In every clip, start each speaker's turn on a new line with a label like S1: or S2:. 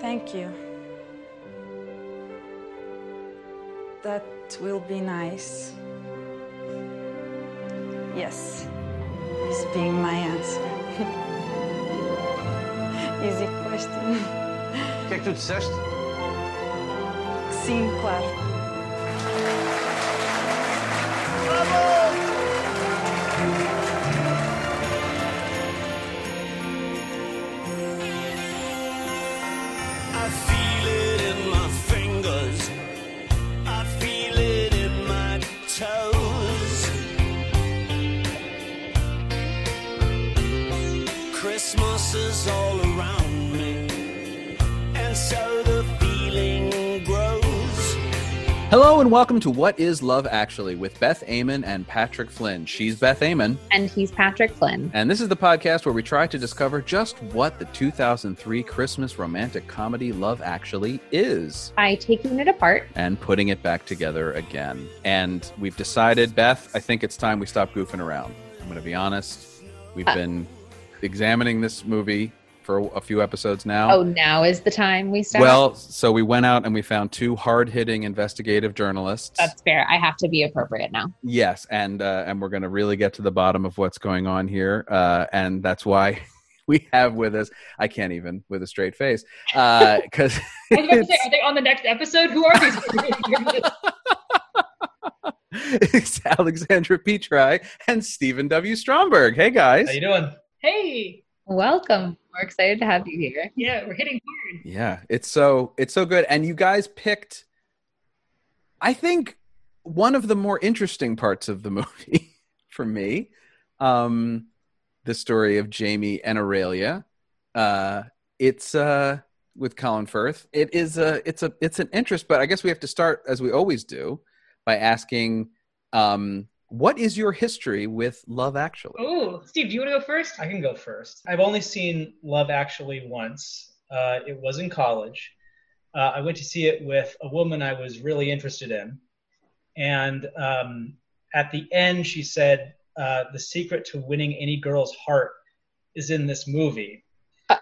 S1: Thank you. That will be nice. Yes, is being my answer. Easy question.
S2: Kijk, tu disseste?
S1: Sim, claro.
S3: Hello and welcome to What is Love Actually with Beth Amon and Patrick Flynn. She's Beth Amon,
S4: And he's Patrick Flynn.
S3: and this is the podcast where we try to discover just what the 2003 Christmas romantic comedy Love Actually is
S4: By taking it apart,
S3: and putting it back together again. And we've decided, Beth, I think it's time we stop goofing around. I'm going to be honest. We've
S4: Uh.
S3: been examining this movie for a few episodes now.
S4: oh, now is the time we start.
S3: Well, so we went out and we found two hard-hitting investigative journalists.
S4: that's fair. I have to be appropriate now.
S3: Yes, and uh, and we're going to really get to the bottom of what's going on here, uh, and that's why we have with us. I can't even with a straight face because
S5: I was about to say, are they on the next episode? Who are these?
S3: it's Alexandra Petri and Stephen W. Stromberg. Hey guys.
S6: How you doing?
S5: hey,
S4: Welcome. We're excited to have you here.
S5: yeah, we're hitting hard.
S3: Yeah, it's so it's so good, and you guys picked. I think one of the more interesting parts of the movie for me, um, the story of Jamie and Aurelia. Uh, it's uh, with Colin Firth. It is a it's a it's an interest, but I guess we have to start as we always do by asking, um, what is your history with Love Actually?
S5: Oh, Steve, do you want to go first?
S6: I can go first. I've only seen Love Actually once. Uh, it was in college. Uh, I went to see it with a woman I was really interested in. And um, at the end, she said, uh, The secret to winning any girl's heart is in this movie.
S4: Uh.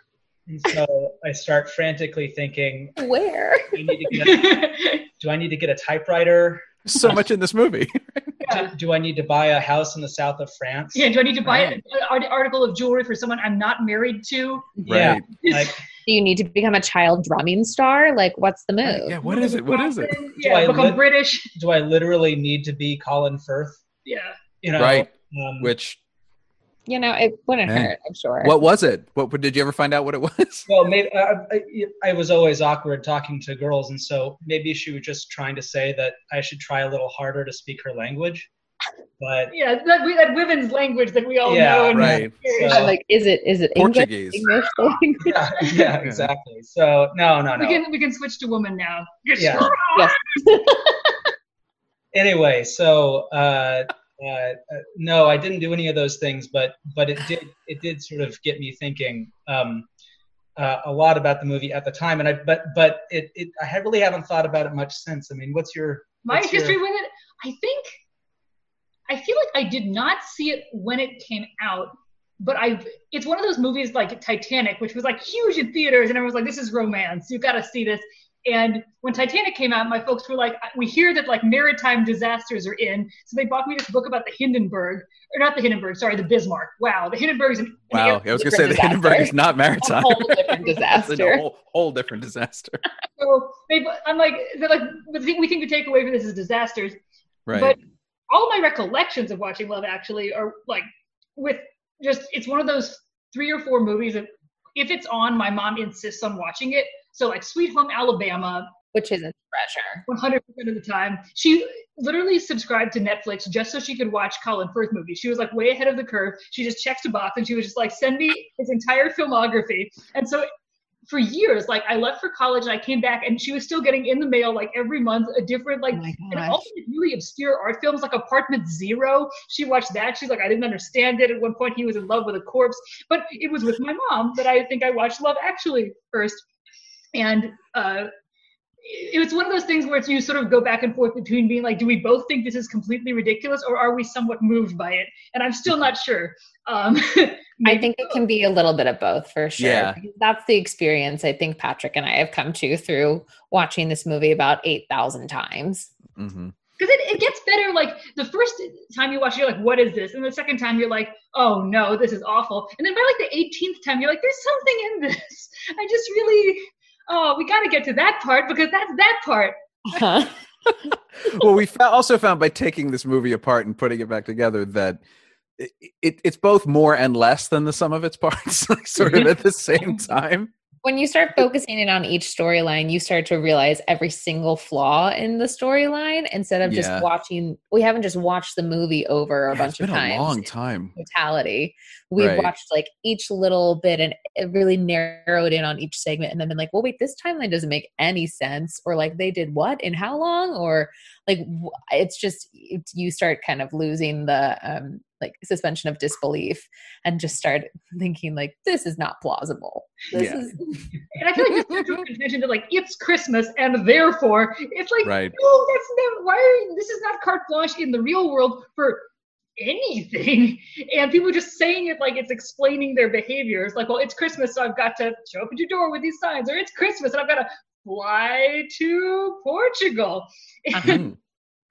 S6: And so I start frantically thinking,
S4: Where?
S6: do I need to get, do I need to get a typewriter?
S3: So much in this movie.
S5: Yeah.
S6: Do, do I need to buy a house in the south of France?
S5: yeah, do I need to buy
S3: Right.
S5: an article of jewelry for someone I'm not married to?
S6: Yeah. Like,
S4: Do you need to become a child drumming star? Like, what's the move?
S3: Yeah. What is it? What is it?
S5: Yeah,
S6: I
S5: become
S6: lit-
S5: British.
S6: do I literally need to be Colin Firth?
S5: Yeah.
S6: You know,
S3: Right.
S6: Um,
S3: Which
S4: You know, it wouldn't
S3: Man.
S4: hurt, I'm sure.
S3: What was it? What did you ever find out what it was?
S6: well, maybe I, I, I was always awkward talking to girls, and so maybe she was just trying to say that I should try a little harder to speak her language. But
S5: Yeah, that, we- that women's language that we all
S6: Yeah,
S5: know. and
S3: right.
S6: So-
S4: I'm like, is it is it
S3: Portuguese.
S4: English? English thing?
S6: yeah, yeah, exactly. So no, no, no.
S5: we can we can switch to woman now. You're
S6: Yeah. Anyway, so uh, uh, uh, no, I didn't do any of those things, but but it did it did sort of get me thinking um, uh, a lot about the movie at the time, and I but but it, it I really haven't thought about it much since. I mean, what's your
S5: My
S6: what's your-
S5: history with it, I think, I feel like I did not see it when it came out, but I, it's one of those movies like Titanic, which was like huge in theaters, and everyone was like, "This is romance. You got to see this." And when Titanic came out, my folks were like, "We hear that like maritime disasters are in," so they bought me this book about the Hindenburg, or not the Hindenburg, sorry, the Bismarck. Wow, the Hindenburg's an, an
S3: Wow, I was going to say the Hindenburg is
S4: disaster.
S3: not
S4: A
S3: maritime.
S4: whole different
S3: It's a
S4: disaster.
S3: whole, whole different disaster.
S5: So they, I'm like, they're like, we think we think the takeaway for this is disasters.
S3: Right.
S5: But all my recollections of watching Love Actually are like with just it's one of those three or four movies that if it's on, my mom insists on watching it. So like Sweet Home Alabama,
S4: Which is a treasure.
S5: 100% of the time. She literally subscribed to Netflix just so she could watch Colin Firth movies. She was like way ahead of the curve. She just checked a box and she was just like, send me his entire filmography. And so for years, like I left for college and I came back and she was still getting in the mail like every month a different like
S4: oh
S5: and also really obscure art films like Apartment Zero. She watched that. She's like, I didn't understand it. At one point, he was in love with a corpse. But it was with my mom that I think I watched Love Actually first. And uh, it was one of those things where it's, you sort of go back and forth between being like, do we both think this is completely ridiculous or are we somewhat moved by it? And I'm still not sure. Um,
S4: I
S5: maybe
S4: think it can be a little bit of both for sure.
S3: Yeah.
S4: That's the experience I think Patrick and I have come to through watching this movie about 8,000 times.
S3: hmm
S5: because it, it gets better like the first time you watch it, you're like what is this and the second time you're like oh no this is awful and then by like the 18th time you're like there's something in this i just really oh we got to get to that part because that's that part
S3: well, we fo- also found by taking this movie apart and putting it back together that it, it, it's both more and less than the sum of its parts, like sort of at the same time.
S4: when you start focusing in on each storyline, you start to realize every single flaw in the storyline instead of
S3: Yeah.
S4: just watching. We haven't just watched the movie over a
S3: Yeah,
S4: bunch
S3: it's been
S4: of times.
S3: a long time.
S4: totality. We've
S3: Right.
S4: watched like each little bit and it really narrowed in on each segment and then been like, well, wait, this timeline doesn't make any sense. Or like they did what in how long? Or like it's just, it's, you start kind of losing the um, like suspension of disbelief and just start thinking like, this is not plausible. This
S3: Yeah.
S4: is
S5: and i feel like there's central contention that like it's christmas and therefore it's like
S3: Right.
S5: no that's not why are, this is not carte blanche in the real world for anything and people just saying it like it's explaining their behaviors like well it's christmas so i've got to show up at your door with these signs or it's christmas and i've got to fly to portugal
S3: Mhm.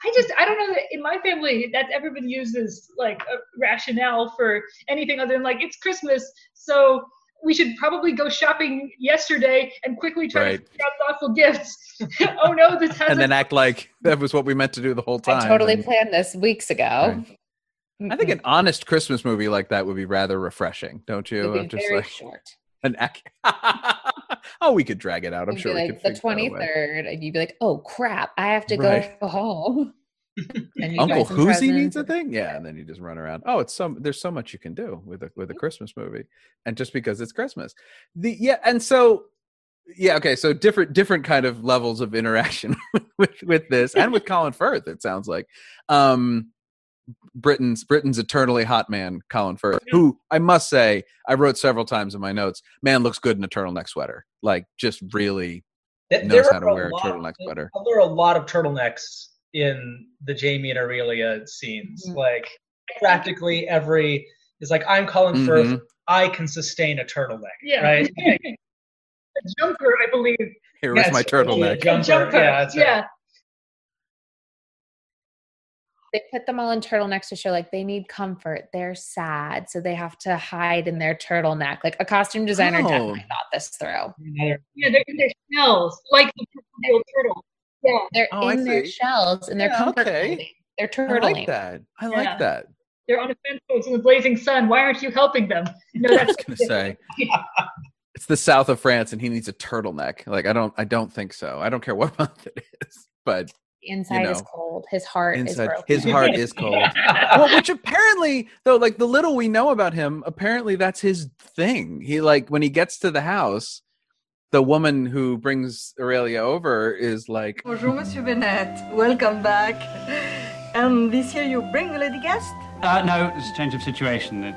S5: i just i don't know that in my family that's ever been used as like a rationale for anything other than like it's christmas so we should probably go shopping yesterday and quickly try
S3: Right.
S5: to figure out thoughtful gifts oh no this hasn't
S3: And then act like that was what we meant to do the whole time.
S4: I totally
S3: and-
S4: planned this weeks ago.
S3: I think an honest Christmas movie like that would be rather refreshing, don't you? Of
S4: be
S3: just
S4: very
S3: like
S4: short.
S3: an ac- oh, we could drag it out. I'm
S4: It'd
S3: sure
S4: like
S3: could
S4: the
S3: figure that
S4: twenty
S3: away.
S4: third, and you'd be like, "Oh crap, I have to
S3: Right.
S4: go home."
S3: Uncle
S4: some
S3: Whoosy needs a thing, yeah, and then you just run around. Oh, it's so there's so much you can do with a with a Christmas movie, and just because it's Christmas, the yeah, and so yeah, okay, so different different kind of levels of interaction with with this, and with Colin Firth. It sounds like, um, Britain's Britain's eternally hot man, Colin Firth, who I must say I wrote several times in my notes. Man looks good in a turtleneck sweater, like just really
S6: Th-
S3: knows
S6: there
S3: how to
S6: are
S3: wear a
S6: lot-
S3: turtleneck sweater.
S6: There are a lot of turtlenecks in the Jamie and Aurelia scenes.
S4: Mhm.
S6: Like practically every is like I'm Colin Firth.
S3: Mhm.
S6: I can sustain a turtleneck.
S5: yeah
S6: Right.
S5: a jumper i believe
S3: Here
S6: Yeah,
S3: is my
S6: it's totally a
S3: turtleneck.
S6: Jumper,
S5: jumper
S6: yeah, that's right.
S4: They put them all in turtlenecks to show like they need comfort. They're sad, so they have to hide in their turtleneck. Like a costume designer
S3: Oh.
S4: definitely thought this through.
S5: Yeah they're in their shells like the proverbial turtle yeah
S4: They're
S3: Oh,
S4: in their shells and their
S3: Yeah,
S4: comfort
S3: okay.
S4: clothing. They're turtling.
S3: I
S4: turtling.
S3: like that. I
S5: Yeah.
S3: like that.
S5: they're on a fence post in the blazing sun why aren't you helping them no
S3: I
S5: that's
S3: was gonna say it's the south of France, and he needs a turtleneck. Like I don't, I don't think so. I don't care what month it is, but
S4: Inside is
S3: know,
S4: cold. His heart is
S3: inside
S4: broken.
S3: his heart is cold. well, which apparently, though, like the little we know about him, apparently that's his thing. He like when he gets to the house, the woman who brings Aurelia over is like,
S7: Bonjour, Monsieur Bennett. Welcome back. And this year you bring a lady guest?
S2: Uh, no, it's a change of situation. It,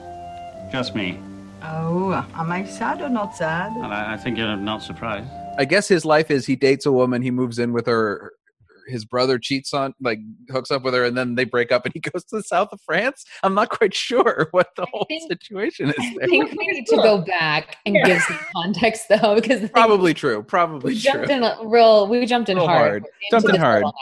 S2: just me.
S7: Oh, am I sad or not sad?
S2: And I, I think you're not surprised.
S3: I guess his life is he dates a woman, he moves in with her. His brother cheats on, like, hooks up with her, and then they break up, and he goes to the south of France. I'm not quite sure what the whole
S4: think-
S3: situation is
S4: I think we need to go back and
S5: Yeah.
S4: give some context though, because the thing-
S3: Probably true. Probably
S4: we
S3: true.
S4: jumped in real we jumped in hard.
S3: hard. Jumped in hard.
S4: turtleneck.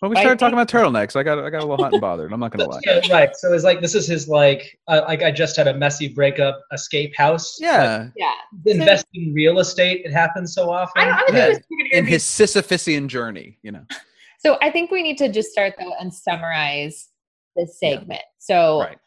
S3: When we
S4: I
S3: started talking about turtlenecks, I got I got a little hot and bothered. I'm not gonna lie.
S6: Yeah, right. So it's like this is his like uh, like I just had a messy breakup, escape house.
S3: Yeah,
S4: Yeah.
S6: Like, invest in real estate. It happens so often.
S5: I don't, I don't
S3: Yeah.
S5: think it was
S3: in his Sisyphusian journey, you know.
S4: So I think we need to just start though and summarize this
S3: Yeah.
S4: segment. So
S3: Right.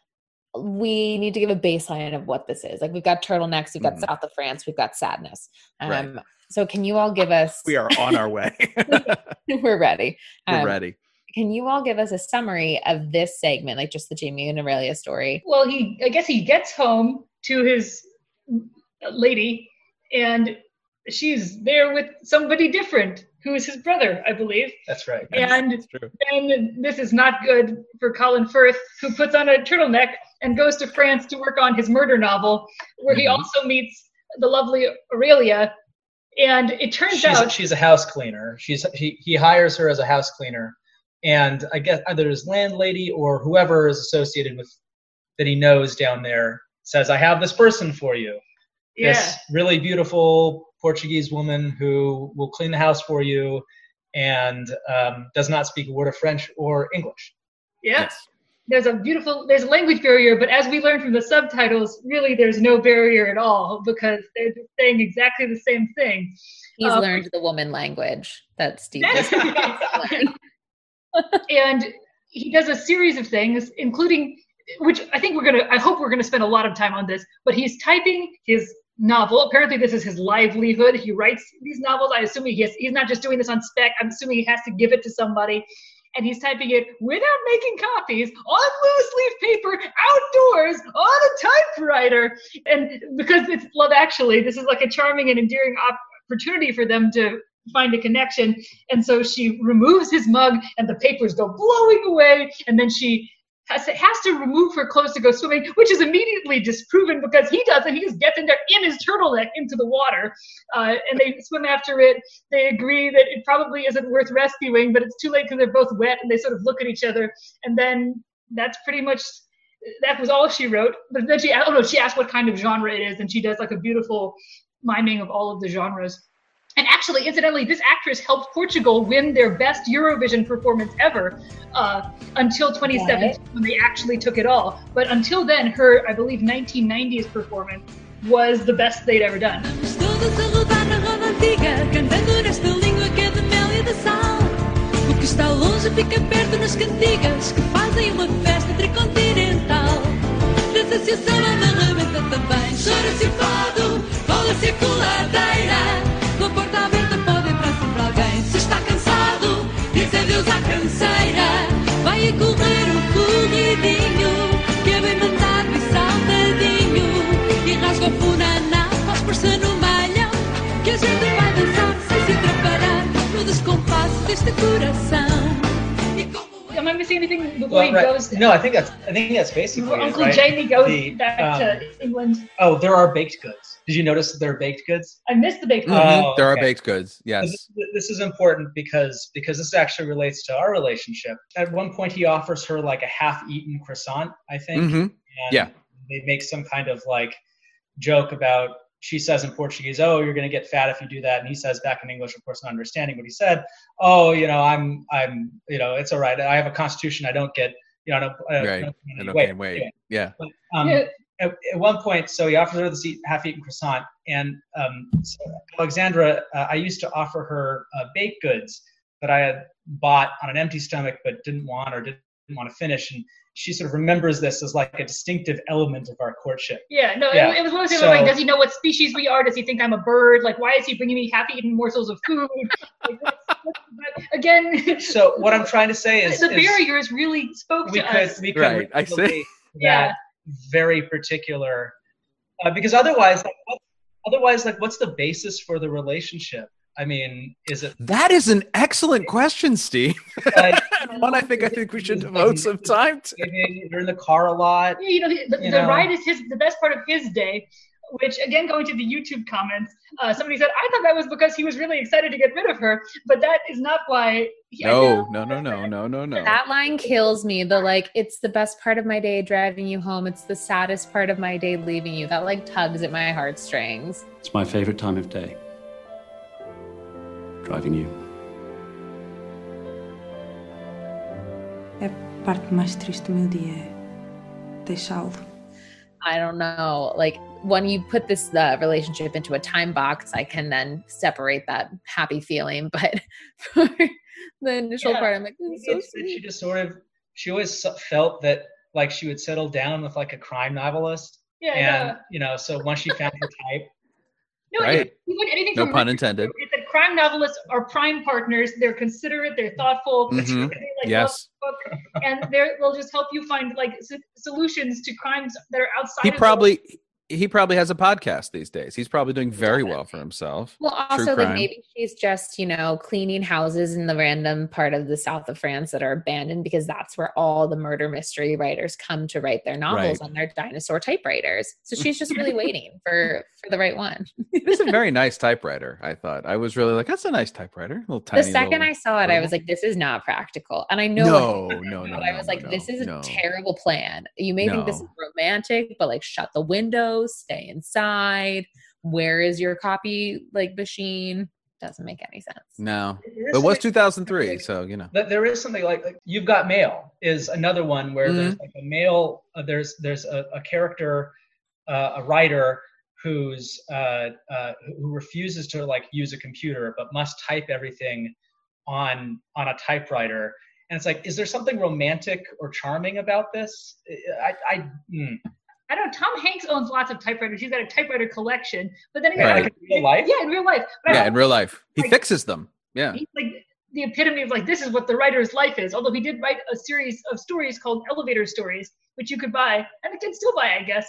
S4: we need to give a baseline of what this is. Like we've got turtlenecks, we've got
S3: Mhm.
S4: South of France, we've got sadness. Um,
S3: Right.
S4: So can you all give us?
S3: We are on our way.
S4: we're ready.
S3: We're
S4: Um,
S3: ready.
S4: Can you all give us a summary of this segment, like just the Jamie and Aurelia story?
S5: well he i guess he gets home to his lady and she's there with somebody different who is his brother i believe
S6: That's right.
S5: and
S3: It's true.
S5: then this is not good for colin firth who puts on a turtleneck and goes to france to work on his murder novel where he
S3: Mhm.
S5: also meets the lovely aurelia and it turns
S6: She's,
S5: out
S6: she's a house cleaner. She's he, he hires her as a house cleaner, and I guess either his landlady or whoever is associated with that he knows down there says, "I have this person for you.
S5: Yeah.
S6: This really beautiful Portuguese woman who will clean the house for you." And um, does not speak a word of French or English.
S5: Yeah.
S3: Yes.
S5: There's a beautiful there's a language barrier, but as we learned from the subtitles, really there's no barrier at all because they're saying exactly the same thing.
S4: He's
S5: Um,
S4: learned the woman language that Steve
S5: Yes.
S4: has learned.
S5: and he does a series of things, including which I think we're gonna I hope we're gonna spend a lot of time on this, but he's typing his novel. Apparently this is his livelihood. He writes these novels. I assume he has, he's not just doing this on spec. I'm assuming he has to give it to somebody. And he's typing it without making copies on loose leaf paper outdoors on a typewriter. And because it's Love Actually, this is like a charming and endearing opportunity for them to find a connection. And so she removes his mug and the papers go blowing away. And then she has to, has to remove her clothes to go swimming, which is immediately disproven because he doesn't. He just gets in there in his turtleneck into the water. Uh, and they swim after it. They agree that it probably isn't worth rescuing, but it's too late because they're both wet and they sort of look at each other. And then that's pretty much that was all she wrote. But then she, I don't know, she asked what kind of genre it is, and she does like a beautiful miming of all of the genres. And actually, incidentally, this actress helped Portugal win their best Eurovision performance ever uh, until 2017 when they actually took it all. But until then, her, I believe, 1990s performance was the best they'd ever done. Am I missing anything before
S6: Well,
S5: he
S6: right.
S5: goes?
S6: No, I think that's I think that's basically
S5: Before
S6: it,
S5: Uncle
S6: right?
S5: Jamie goes
S6: The,
S5: back
S6: um,
S5: to England.
S6: Oh, there are baked goods. Did you notice that there are baked goods?
S5: I missed the baked
S6: Mhm.
S5: goods.
S6: Oh,
S3: there are baked goods.
S6: So
S3: Yes.
S6: This, this is important because because this actually relates to our relationship. At one point, he offers her like a half-eaten croissant, I think.
S3: hmm
S6: and
S3: Yeah.
S6: They make some kind of like joke about. She says in Portuguese, "Oh, you're going to get fat if you do that," and he says back in English, of course, not understanding what he said. Oh, you know, I'm, I'm, you know, it's all right. I have a constitution. I don't get, you know, I don't, I don't,
S3: Right.
S6: I don't
S3: And
S6: gain weight.
S3: wait.
S6: Anyway,
S3: Yeah.
S6: but, um,
S5: Yeah.
S6: at, at one point, so he offers her this eat, half-eaten croissant, and um, so Alexandra, uh, I used to offer her uh, baked goods that I had bought on an empty stomach, but didn't want or didn't want to finish, and she sort of remembers this as like a distinctive element of our courtship.
S5: Yeah, no,
S6: Yeah.
S5: It, it was one of those
S6: So-
S5: like, does he know what species we are? Does he think I'm a bird? Like, why is he bringing me half-eaten morsels of food? Like, what's, what's, but again,
S6: So what I'm trying to say is,
S5: the
S6: is
S5: barriers really spoke
S6: we
S5: to
S6: could
S5: us.
S6: we could
S3: Right, I see.
S6: relate
S5: Yeah.
S6: that very particular uh, because otherwise, like, what, otherwise, like, what's the basis for the relationship? I mean, is it
S3: That is an excellent question, Steve.
S6: like
S3: and one I think I think we should devote some time to.
S6: maybe you're in the car a lot?
S5: Yeah, you know, the,
S6: You
S5: the
S6: know.
S5: ride is his the best part of his day. Which again, going to the YouTube comments, uh, somebody said, "I thought that was because he was really excited to get rid of her," but that is not why. He,
S3: No, no, no, no, no, no, no.
S4: That line kills me. The like, it's the best part of my day driving you home. It's the saddest part of my day leaving you. That like tugs at my heartstrings.
S8: It's my favorite time of day. Driving you.
S1: A parte mais triste do meu dia, é deixá-lo.
S4: I don't know. Like when you put this uh, relationship into a time box, I can then separate that happy feeling. But for the initial
S6: Yeah.
S4: part, I'm like, this so
S6: It's that she just sort of she always felt that like she would settle down with like a crime novelist,
S5: Yeah,
S6: and
S5: no.
S6: you know, so once she found her type,
S5: No,
S3: Right.
S5: if you look anything
S3: No
S5: from
S3: pun intended.
S5: It's that crime novelists are prime partners. They're considerate. They're thoughtful.
S3: Mhm.
S5: They, like,
S3: Yes.
S5: the and they're, they'll just help you find like s- solutions to crimes that are outside.
S3: He
S5: of
S3: probably he probably has a podcast these days. He's probably doing very well for himself.
S4: Well, also like maybe she's just you know cleaning houses in the random part of the south of France that are abandoned because that's where all the murder mystery writers come to write their novels
S3: Right.
S4: on their dinosaur typewriters. So she's just really waiting for for the right one.
S3: This is a very nice typewriter. I thought I was really like that's a nice typewriter. little tiny.
S4: the second I saw it, I was like, "This is not practical," and I know.
S3: no, no, no,
S4: but
S3: no.
S4: I was like,
S3: no,
S4: "This is a terrible plan. You may think this is romantic, but like, shut the windows, stay inside. Where is your copy like machine? Doesn't make any sense."
S3: No,
S6: but
S3: it was
S6: something-
S3: 2003, so you know.
S6: There is something like, like you've got mail is another one where
S3: Mm-hmm.
S6: there's like a mail uh, there's there's a, a character uh, a writer who's uh, uh, who refuses to like use a computer but must type everything on on a typewriter and it's like is there something romantic or charming about this I I hmm.
S5: I don't. Tom Hanks owns lots of typewriters. He's got a typewriter collection. But then again,
S3: Right.
S6: Like in real life?
S5: Yeah, in real life. But
S3: Yeah, in real life, he
S5: Like-
S3: fixes them. Yeah,
S5: he's like the epitome of like this is what the writer's life is. Although he did write a series of stories called Elevator Stories, which you could buy and it can still buy, I guess,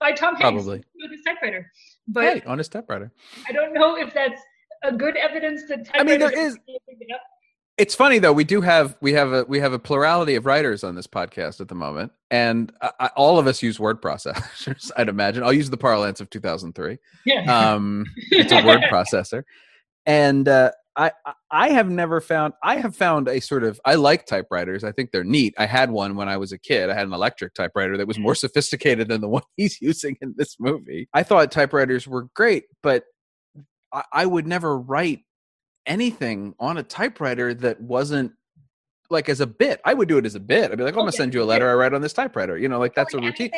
S5: by Tom Hanks
S3: Probably.
S5: with his typewriter. But
S3: right on his typewriter.
S5: I don't know if that's a good evidence that
S3: I mean, there
S5: typewriters-
S3: is- It's funny though. We do have we have a we have a plurality of writers on this podcast at the moment, and I, I, all of us use word processors. I'd imagine. I'll use the parlance of 2003.
S5: Yeah.
S3: Um, it's a word processor, and uh, I I- have never found I have found a sort of I like typewriters. I think they're neat. I had one when I was a kid. I had an electric typewriter that was more sophisticated than the one he's using in this movie. I thought typewriters were great, but I, I would never write anything on a typewriter that wasn't like as a bit. I would do it as a bit. I'd be like, oh, I'm gonna send you a letter I write on this typewriter. You know, like that's a routine.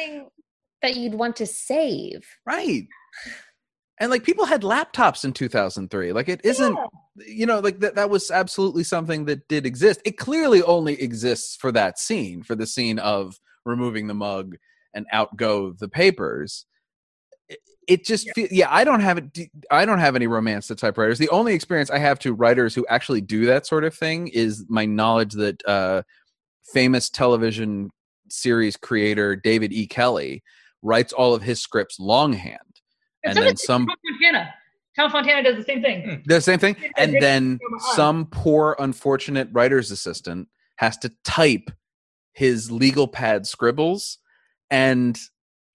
S4: that you'd want to save.
S3: Right. And like people had laptops in 2003. Like it isn't, you know, like that that was absolutely something that did exist. It clearly only exists for that scene, for the scene of removing the mug and out go the papers. It, it just feel, yeah, I don't have it I don't have any romance to typewriters. The only experience I have to writers who actually do that sort of thing is my knowledge that uh famous television series creator David E. Kelley writes all of his scripts longhand. And
S5: so
S3: then some
S5: Tom Fontana. Tom Fontana does the same thing.
S3: the same thing. And then some poor, unfortunate writer's assistant has to type his legal pad scribbles. And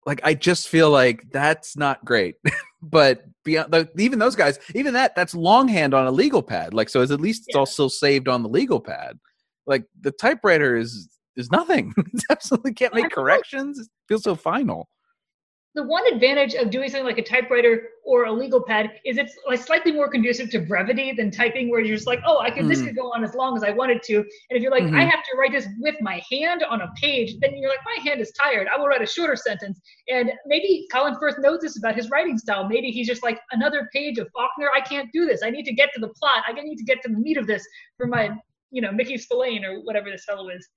S3: like, I just feel like that's not great. but beyond like, even those guys, even that, that's longhand on a legal pad. Like, so as at least it's
S5: Yeah.
S3: all still saved on the legal pad. Like, the typewriter is is nothing. it's absolutely can't make corrections. It feels so final.
S5: The one advantage of doing something like a typewriter or a legal pad is it's like slightly more conducive to brevity than typing where you're just like oh i could this
S3: Mm.
S5: could go on as long as i wanted to. And if you're like i
S3: Mhm.
S5: have to write this with my hand on a page then you're like my hand is tired. I will write a shorter sentence. And maybe colin firth knows this about his writing style. Maybe he's just like another page of faulkner. I can't do this. I need to get to the plot. I need to get to the meat of this for my you know mickey spillane or whatever this fellow is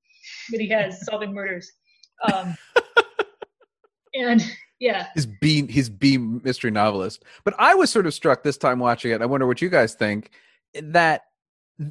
S5: that he has solving murders. Um and yeah
S3: his B his B mystery novelist. But I was sort of struck this time watching it. I wonder what you guys think that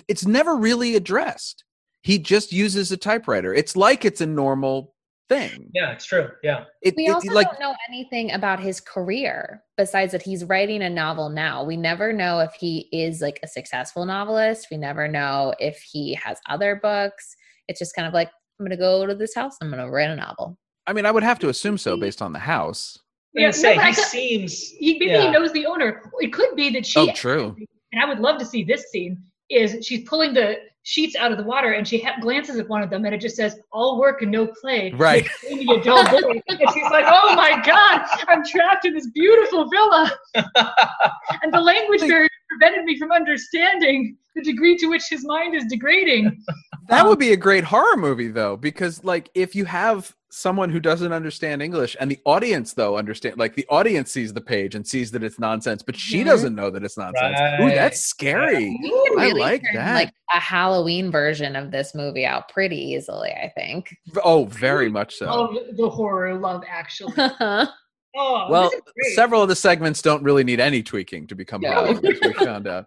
S3: it's never really addressed. He just uses a typewriter. It's like it's a normal thing.
S6: Yeah, it's true. Yeah.
S3: It,
S4: We
S3: it-
S4: also
S3: like
S4: don't know anything about his career besides that he's writing a novel now. We never know if he is like a successful novelist. We never know if he has other books. It's just kind of like, I'm going to go to this house. I'm going to write a novel.
S3: I mean, I would have to assume so based on the house.
S5: Yeah,
S6: gonna say
S5: no,
S6: he
S5: thought-
S6: seems.
S5: he, maybe
S6: yeah.
S5: he knows the owner. It could be that she.
S3: Oh, true.
S5: And I would love to see this scene. Is she's pulling the sheets out of the water and she ha- glances at one of them and it just says "all work and no play."
S3: Right.
S5: Makes Amy a dull and she's like, "Oh my god, I'm trapped in this beautiful villa." and the language barrier prevented me from understanding the degree to which his mind is degrading.
S3: That would be a great horror movie though, because like if you have someone who doesn't understand English and the audience though understand like the audience sees the page and sees that it's nonsense, but she
S4: Mhm.
S3: doesn't know that it's nonsense. Ooh, that's scary.
S4: We could
S3: I like
S4: turn,
S3: that.
S4: Like a Halloween version of this movie out pretty easily, I think.
S3: Oh, very much so.
S5: Of the horror love, actually. Oh,
S3: well,
S5: this is great.
S3: several of the segments don't really need any tweaking to become
S4: No.
S3: horror movies, we found out.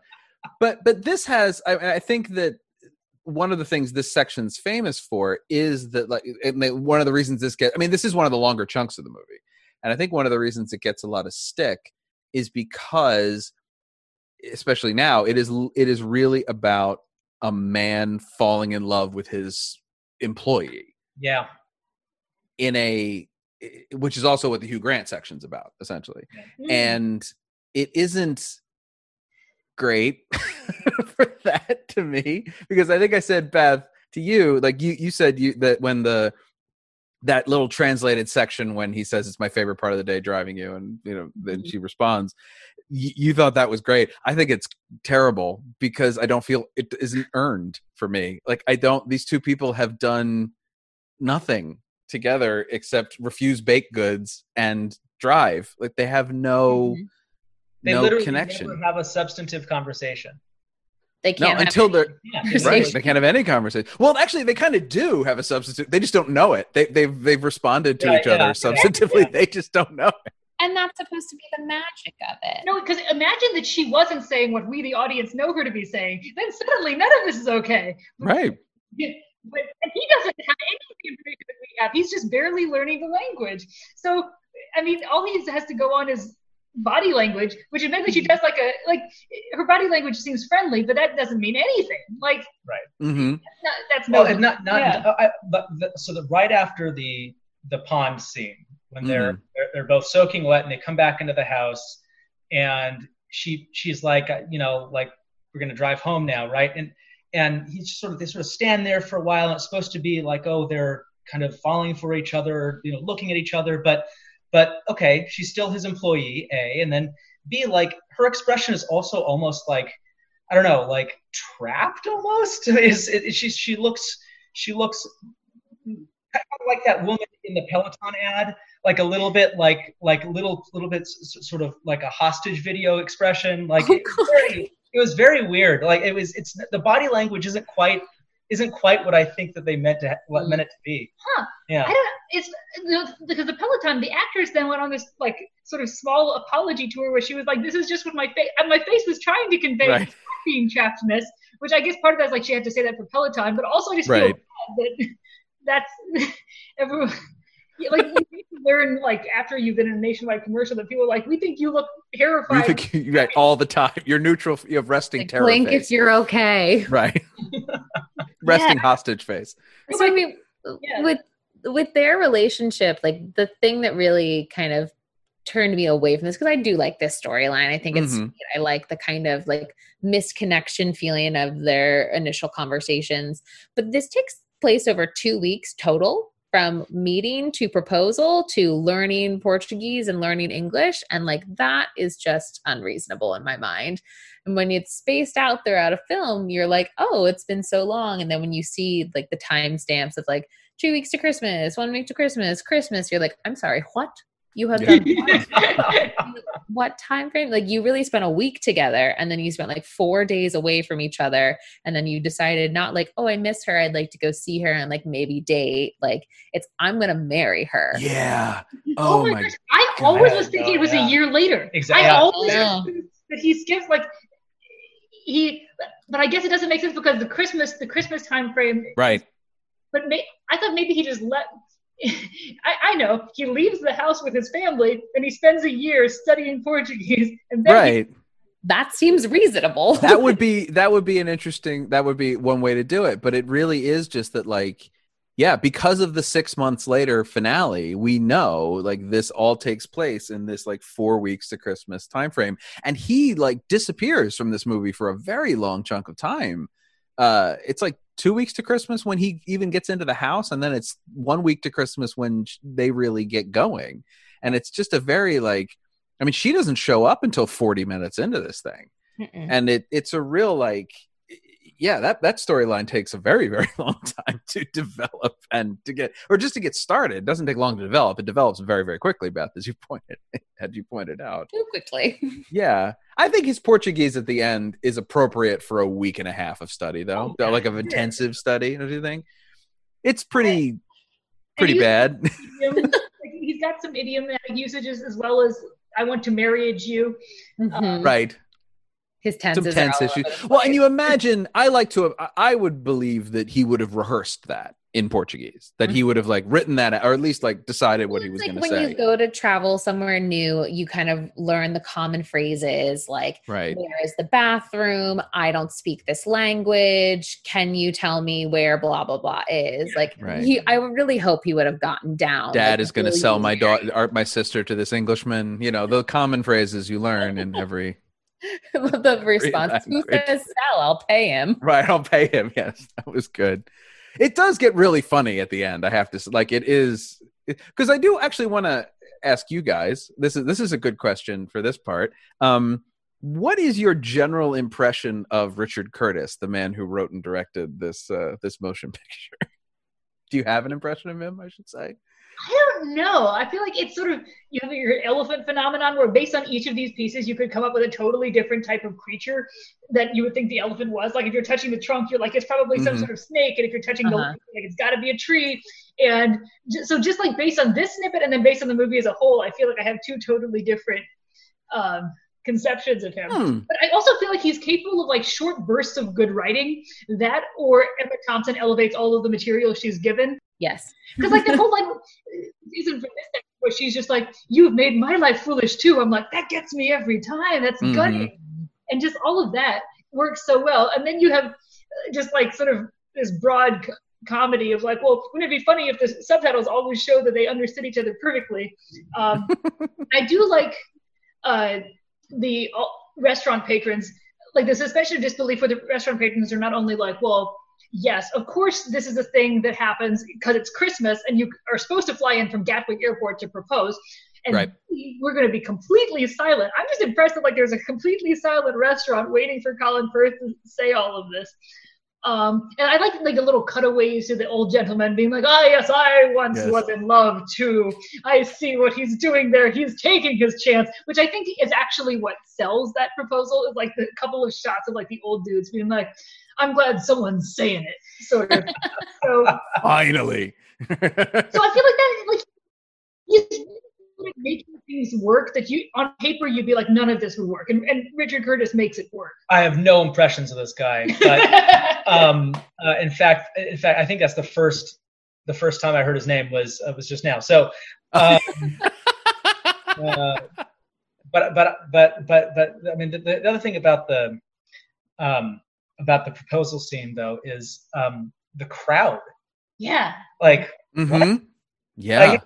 S3: But but this has I, I think that one of the things this section's famous for is that like and they- one of the reasons this get I mean this is one of the longer chunks of the movie. and I think one of the reasons it gets a lot of stick is because, especially now, it is it is really about a man falling in love with his employee
S6: Yeah.
S3: in a which is also what the Hugh Grant section's about essentially
S5: Mm.
S3: and it isn't great for that to me because I think I said Beth to you like you you said you that when the that little translated section when he says it's my favorite part of the day driving you and you know then
S5: Mm-hmm.
S3: she responds y- you thought that was great i think it's terrible because i don't feel it isn't earned for me like i don't these two people have done nothing together except refuse baked goods and drive like they have no
S4: Mhm.
S6: They
S3: no
S6: literally
S3: connection
S6: never have a substantive conversation.
S4: They can't have
S3: until they're right they can't have any conversation well actually they kind of do have a substitute they just don't know it they, they've they've responded to
S6: Yeah,
S3: each other
S6: yeah.
S3: substantively
S6: Yeah.
S3: they just don't know it.
S4: and that's supposed to be the magic of it.
S5: No, because imagine that she wasn't saying what we, the audience, know her to be saying. Then suddenly, none of this is okay.
S3: right
S5: But and he doesn't have any of the information that we have. He's just barely learning the language. So, I mean, all he has to go on is body language, which admittedly she does like a like her body language seems friendly, but that doesn't mean anything. Like right,
S3: mm-hmm.
S5: not, that's no.
S6: Well, and not not.
S5: Yeah.
S6: I, but the, so that right after the the pond scene, when they're,
S3: Mhm.
S6: they're they're both soaking wet and they come back into the house, and she she's like, uh, you know, like we're gonna drive home now, right? And and he's sort of they sort of stand there for a while. And it's supposed to be like, oh, they're kind of falling for each other, you know, looking at each other, but but okay, she's still his employee, A, and then B, like her expression is also almost like I don't know, like trapped almost. Is it, she she looks she looks like that woman in the Peloton ad, like a little bit like like little little bit sort of like a hostage video expression. Like
S4: Oh,
S6: it, was very, it was very weird. Like it was it's the body language isn't quite isn't quite what I think that they meant to what meant it to be.
S5: Huh.
S6: Yeah.
S5: I don't. It's the- because the Peloton, the actress then went on this like sort of small apology tour where she was like, "This is just what my face, and my face was trying to convey
S3: Right.
S5: being trappedness." Which I guess part of that is like she had to say that for Peloton, but also I just
S3: Right.
S5: feel bad that that's everyone. Yeah, Like you need to learn, like after you've been in a nationwide commercial, that people are like, "We think you look terrified.
S3: you
S5: terrified."
S3: think you right all the time you're neutral you have resting
S4: Like,
S3: terror
S4: blink
S3: face.
S4: if you're okay.
S3: right resting hostage face
S4: So I mean,
S5: Yeah.
S4: with with their relationship, like the thing that really kind of turned me away from this because I do like this storyline. I think it's
S3: Mhm.
S4: I like the kind of like misconnection feeling of their initial conversations. But this takes place over two weeks total from meeting to proposal to learning Portuguese and learning English. And like that is just unreasonable in my mind. And when it's spaced out throughout a film, you're like, oh, it's been so long. And then when you see like the timestamps of like two weeks to Christmas, one week to Christmas, Christmas, you're like, I'm sorry, what? You have done what? what time frame? Like you really spent a week together and then you spent like four days away from each other. And then you decided not like, oh, I miss her. I'd like to go see her and like maybe date. Like it's, I'm going to marry her.
S3: yeah
S5: Oh,
S3: oh,
S5: my
S3: my
S5: gosh! I
S3: God.
S5: always was thinking it was
S6: Yeah.
S5: a year later.
S6: Exactly.
S5: I always
S4: Yeah.
S5: assumed that he skips like he, but I guess it doesn't make sense because the Christmas the Christmas time frame.
S3: right
S5: But may, I thought maybe he just let. I, I know. He leaves the house with his family and he spends a year studying Portuguese and then he-
S3: right.
S4: That seems reasonable.
S3: that would be that would be an interesting that would be one way to do it but it really is just that like yeah because of the six months later finale we know like this all takes place in this like four weeks to christmas time frame and he like disappears from this movie for a very long chunk of time. Uh it's like two weeks to christmas when he even gets into the house and then it's one week to christmas when they really get going and it's just a very like i mean she doesn't show up until 40 minutes into this thing
S4: Mm-mm.
S3: and it it's a real like yeah that that storyline takes a very very long time to develop and to get or just to get started. It doesn't take long to develop. It develops very very quickly beth as you pointed as you pointed out.
S4: Too quickly.
S3: yeah. I think his portuguese at the end is appropriate for a week and a half of study though.
S5: Oh,
S3: like of intensive study don't you think? It's pretty pretty
S5: you-
S3: bad.
S5: idiom, he's got some idiomatic usages as well as I want to marry you. Jew.
S4: Mhm.
S3: right
S4: His
S3: some
S4: tenses. are
S3: tense issues well and you imagine i like to have I- would believe that he would have rehearsed that in Portuguese. That he mm-hmm. would have like written that or at least like decided what he was
S4: like
S3: going to say.
S4: when you go to travel somewhere new, you kind of learn the common phrases like
S3: right.
S4: where is the bathroom? I don't speak this language. Can you tell me where blah blah blah is? Like
S3: Right.
S4: he I really hope he would have gotten down.
S3: Dad
S4: like,
S3: is going to
S4: really
S3: sell my daughter my sister to this Englishman. You know, the common phrases you learn in every
S4: the response. Who says sell? I'll pay him.
S3: Right, I'll pay him. Yes, that was good. It does get really funny at the end. I have to like it is because I do actually want to ask you guys. This is this is a good question for this part. Um, what is your general impression of Richard Curtis, the man who wrote and directed this uh, this motion picture? Do you have an impression of him? I should say.
S5: I don't know. I feel like it's sort of you have your elephant phenomenon where based on each of these pieces, you could come up with a totally different type of creature that you would think the elephant was. Like if you're touching the trunk, you're like it's probably some
S3: Mhm.
S5: sort of snake, and if you're touching the
S4: Uh-huh.
S5: leg, like it's got to be a tree. And so just like based on this snippet, and then based on the movie as a whole, I feel like I have two totally different um, conceptions of him.
S3: Hmm.
S5: But I also feel like he's capable of like short bursts of good writing. That or Emma Thompson elevates all of the material she's given.
S4: Yes.
S5: Because like the whole like season from this thing where she's just like, "You've made my life foolish too." I'm like, that gets me every time. That's
S3: Mhm.
S5: gutting, and just all of that works so well. And then you have uh, just like sort of this broad co- comedy of like, well, wouldn't it be funny if the subtitles always show that they understood each other perfectly? Um, I do like uh, the uh, restaurant patrons, like the suspension of disbelief for the restaurant patrons are not only like, well, yes, of course, this is a thing that happens because it's Christmas and you are supposed to fly in from Gatwick Airport to propose. And
S3: Right.
S5: we're going to be completely silent. I'm just impressed that like there's a completely silent restaurant waiting for Colin Firth to say all of this. Um, and I like like the little cutaways to the old gentleman being like, "Ah, yes, I once
S3: Yes.
S5: was in love too. I see what he's doing there. He's taking his chance," which I think is actually what sells that proposal. Is like the couple of shots of like the old dudes being like, "I'm glad someone's saying it," sort of. so,
S3: Finally.
S5: so I feel like that like he's good making things work that you on paper you'd be like, none of this would work, and, and Richard Curtis makes it work.
S6: I have no impressions of this guy, but um, uh, in fact, in fact, I think that's the first the first time I heard his name was uh, was just now. So, um, uh, but but but but but I mean, the, the other thing about the um, about the proposal scene though is um, the crowd.
S5: yeah.
S6: Like
S3: Mm-hmm. Yeah,
S6: Like,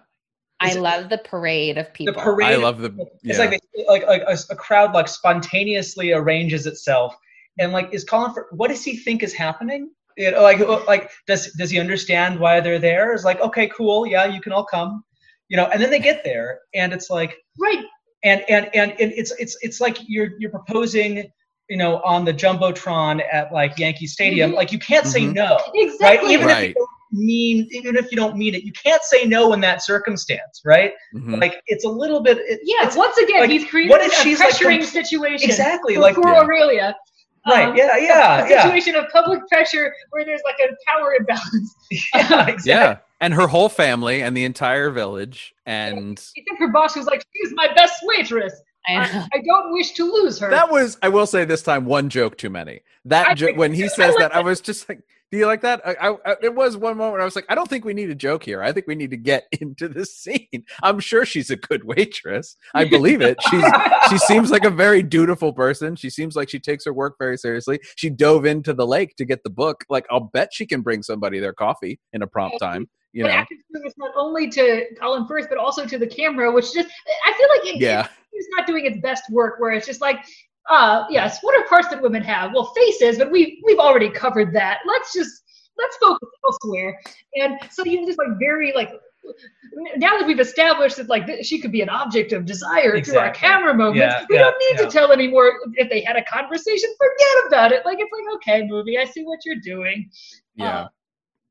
S4: I love the parade of people.
S6: the parade.
S3: I love the.
S6: It's like they, like like a, a crowd like spontaneously arranges itself, and like is Colin Firth what does he think is happening? You know, like like does does he understand why they're there? It's like okay, cool, yeah, you can all come, you know. And then they get there, and it's like
S5: Right.
S6: and and and, and it's it's it's like you're you're proposing, you know, on the jumbotron at like Yankee Stadium.
S5: Mhm.
S6: Like you can't say
S3: Mhm.
S6: no, right?
S5: Exactly.
S6: Even if you don't mean even if you don't mean it, you can't say no in that circumstance, right?
S3: Mhm.
S6: Like it's a little bit. It,
S5: Yeah,
S6: it's-
S5: once again,
S6: like,
S5: he's created
S6: what if
S5: a
S6: she's,
S5: pressuring
S6: com-
S5: situation.
S6: Exactly,
S5: for,
S6: like-
S5: for
S3: Yeah.
S5: Aurelia.
S6: Right,
S5: Um,
S6: yeah, yeah,
S5: a
S6: yeah.
S5: situation of public pressure where there's like a power imbalance.
S6: yeah, exactly.
S3: yeah, and her whole family and the entire village, and
S5: Except her boss was like, she's my best waitress.
S4: I.
S5: I, I don't wish to lose her.
S3: that was I will say this time one joke too many. That jo- when he says
S5: I like
S3: that, I was just like, "Do you like that?" I, I, I- it was one moment where I was like, "I don't think we need a joke here. I think we need to get into this scene." I'm sure she's a good waitress. I believe it. She's she seems like a very dutiful person. She seems like she takes her work very seriously. She dove into the lake to get the book. Like I'll bet she can bring somebody their coffee in a prompt time. You
S5: but
S3: know,
S5: service not only to Colin Firth but also to the camera, which just I feel like it,
S3: yeah,
S5: it's not doing its best work. Where it's just like, uh, yes, what are parts that women have? Well, faces, but we we've already covered that. Let's just let's focus elsewhere. And so you just like very like now that we've established that like she could be an object of desire through our camera moments,
S6: Yeah,
S5: we
S6: yeah,
S5: don't need
S6: yeah.
S5: to tell anymore. If they had a conversation, forget about it. Like it's like okay, movie, I see what you're doing.
S3: yeah.
S5: Uh,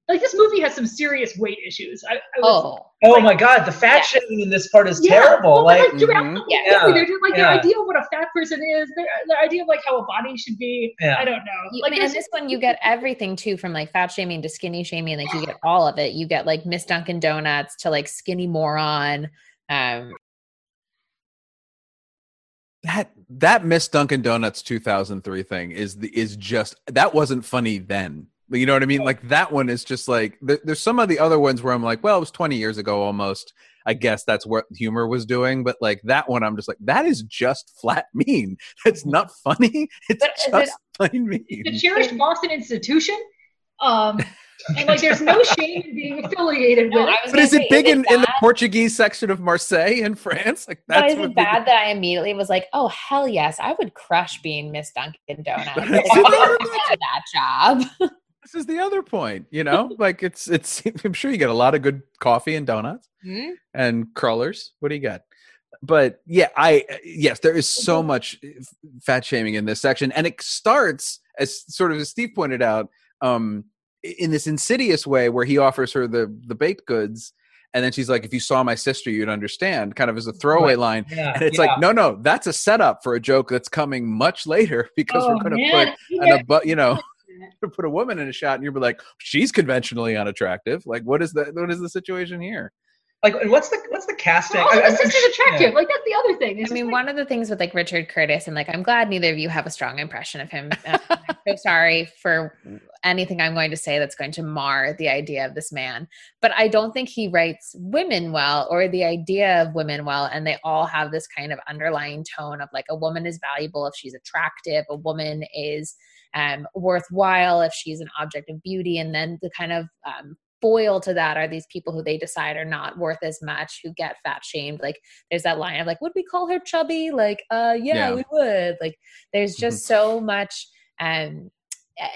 S5: like this movie has some serious weight issues. I, I was,
S4: Oh,
S6: Oh my god, the fat shaming in this part is
S5: Yeah,
S6: terrible.
S5: well,
S6: like,
S5: like throughout
S3: Mhm.
S5: the whole
S4: Yeah.
S5: movie, they're just like
S6: Yeah.
S5: the idea of what a fat person is, the, the idea of like how a body should be.
S6: Yeah.
S5: I don't know.
S4: You,
S5: like
S4: and
S5: there's-
S4: this one, you get everything too, from like fat shaming to skinny shaming. Like you get all of it. You get like Miss Dunkin' Donuts to like skinny moron. Um,
S3: That that Miss Dunkin' Donuts 2003 thing is the is just that wasn't funny then. You know what I mean? Like that one is just like there, there's some of the other ones where I'm like, well, it was 20 years ago almost. I guess that's what humor was doing, but like that one, I'm just like, that is just flat mean. It's not funny. It's
S5: But is it-
S3: just plain mean.
S5: the cherished Boston institution. Um, and like, there's no shame in being affiliated
S4: No,
S5: with it.
S3: But
S4: gonna
S3: is it big
S4: is
S3: in,
S4: it
S3: in the? Portuguese section of Marseille in France? Like
S4: But
S3: that's
S4: is it bad that I immediately was like, oh hell yes, I would crush being Miss Dunkin' Donuts.
S3: But
S4: Like,
S3: it's
S4: I
S3: not
S4: would have that job.
S3: this is the other point. You know, like it's it's. I'm sure you get a lot of good coffee and donuts.
S4: Hmm?
S3: and crullers. What do you got? But yeah, I yes, there is so much fat shaming in this section, and it starts as sort of as Steve pointed out, um, in this insidious way where he offers her the the baked goods, and then she's like, "If you saw my sister, you'd understand," kind of as a throwaway line.
S6: Yeah,
S3: And it's
S6: yeah.
S3: like, no, no, that's a setup for a joke that's coming much later because
S5: Oh,
S3: we're going to put an abu- you know, put a woman in a shot, and you'll be like, she's conventionally unattractive. Like, what is the what is the situation here?
S6: like, and what's the what's the casting?
S5: Also,
S6: I-
S5: the
S6: I'm- I'm
S5: sister's attractive.
S6: yeah.
S5: Like that's the other thing. It's
S4: I mean,
S5: like-
S4: one of the things with like Richard Curtis, and like, I'm glad neither of you have a strong impression of him. Uh, I'm so sorry for anything I'm going to say that's going to mar the idea of this man. But I don't think he writes women well or the idea of women well. And they all have this kind of underlying tone of like a woman is valuable if she's attractive, a woman is um, worthwhile if she's an object of beauty. And then the kind of um, foil to that are these people who they decide are not worth as much who get fat shamed. Like there's that line of like would we call her chubby? Like uh yeah,
S3: Yeah.
S4: we would. Like there's just so much um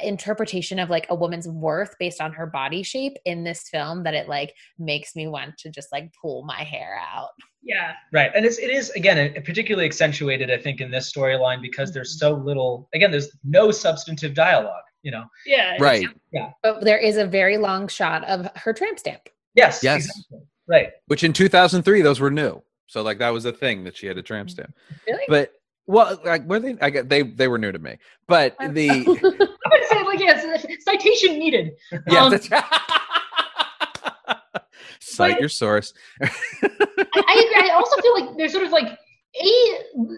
S4: interpretation of like a woman's worth based on her body shape in this film that it like makes me want to just like pull my hair out
S5: yeah.
S6: Right, and it's it is again it- particularly accentuated, I think, in this storyline because there's so little. Again, there's no substantive dialogue. You know.
S5: Yeah.
S3: Right. Yeah.
S4: but there is a very long shot of her tramp stamp
S6: Yes.
S3: Yes.
S6: Exactly. Right.
S3: Which in 2003, those were new. So like that was a thing that she had a tramp stamp.
S4: really
S3: But well, like were they? I get they they were new to me. But the
S5: I'm gonna say like yes, citation needed.
S3: yeah,
S5: Um,
S3: that's, cite
S5: but-
S3: your source.
S5: I, I agree. I also feel like there's sort of like a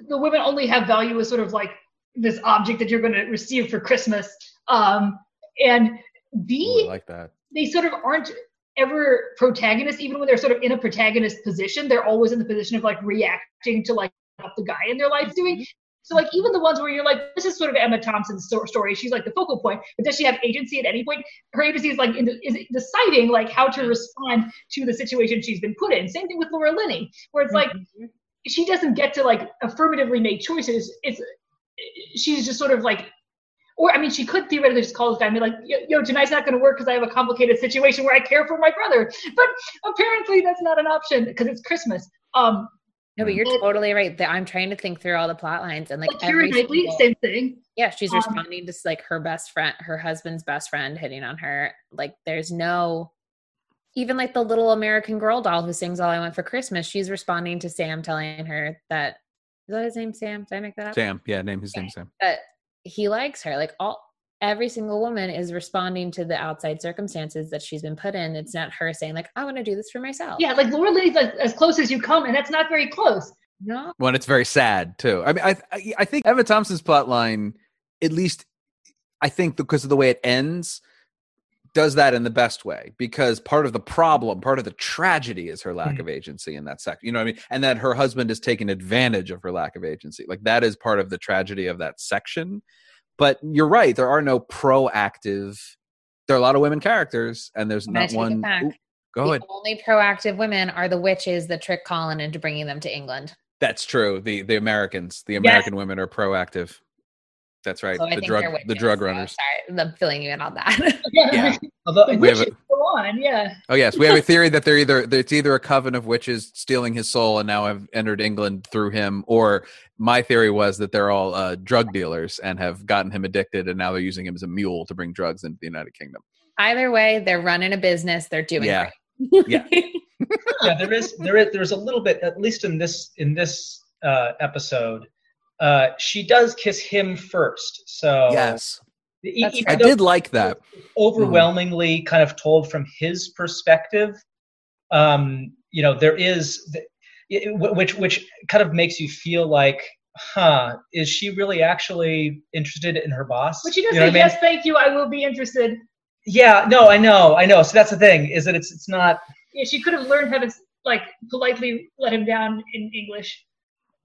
S5: the women only have value as sort of like this object that you're going to receive for Christmas, um, and
S3: Ooh,
S5: B
S3: I like that.
S5: they sort of aren't ever protagonists even when they're sort of in a protagonist position they're always in the position of like reacting to like what the guy in their life's doing so like even the ones where you're like this is sort of emma thompson's story. She's like the focal point but does she have agency at any point? Her agency is like in is deciding like how to respond to the situation she's been put in. Same thing with laura linney where it's like she doesn't get to like affirmatively make choices. It's she's just sort of like or I mean, she could theoretically just call this guy and be like, "Yo, yo tonight's not going to work because I have a complicated situation where I care for my brother." But apparently, that's not an option because it's Christmas. Um,
S4: no but you're
S5: But-
S4: totally right that i'm trying to think through all the plot lines and like
S5: like
S4: every
S5: Knightley,
S4: single-
S5: same thing.
S4: Yeah, she's
S5: Um,
S4: responding to like her best friend, her husband's best friend hitting on her. Like there's no even like the little American girl doll who sings All I Want for Christmas, she's responding to Sam telling her that is that his name Sam? Did I make that up?
S3: Sam, yeah, name his name Sam.
S4: That he likes her. Like all every single woman is responding to the outside circumstances that she's been put in. It's not her saying, like, I want to do this for myself.
S5: Yeah, like Laura Linney's like as close as you come, and that's not very close.
S4: No.
S3: When it's very sad too. I mean, I I, I think Emma Thompson's plot line, at least, I think because of the way it ends, does that in the best way because part of the problem, part of the tragedy is her lack
S6: Mhm.
S3: of agency in that section. You know what I mean? And that her husband is taking advantage of her lack of agency. Like that is part of the tragedy of that section. But you're right, there are no proactive there are a lot of women characters and there's
S4: I'm
S3: not one. Ooh, go
S4: the
S3: ahead.
S4: only proactive women are the witches that trick Colin into bringing them to England.
S3: That's true. The the Americans, the
S5: Yes.
S3: American women are proactive. That's right.
S4: So
S3: the drug the
S4: witches,
S3: drug
S4: so
S3: runners.
S4: sorry, I'm filling you in on that.
S3: Yeah.
S6: Although
S3: We have a-
S5: go on, yeah.
S3: Oh yes, we have a theory that they're either that it's either a coven of witches stealing his soul and now have entered England through him, or my theory was that they're all uh, drug dealers and have gotten him addicted, and now they're using him as a mule to bring drugs into the United Kingdom.
S4: Either way, they're running a business. They're doing
S3: Yeah.
S4: great.
S3: Yeah.
S6: yeah, there is there is there's a little bit at least in this in this uh, episode. Uh, she does kiss him first, so
S3: yes,
S4: That's
S6: even
S3: I did like that.
S6: it's overwhelmingly kind of told from his perspective. Um, you know, there is the, it- which which kind of makes you feel like, huh, is she really actually interested in her boss?
S5: But she does
S6: You know
S5: say,
S6: what I mean?
S5: "Yes, thank you. I will be interested."
S6: Yeah, no, I know, I know. So that's the thing is that it's it's not.
S5: Yeah, she could have learned how to like politely let him down in English.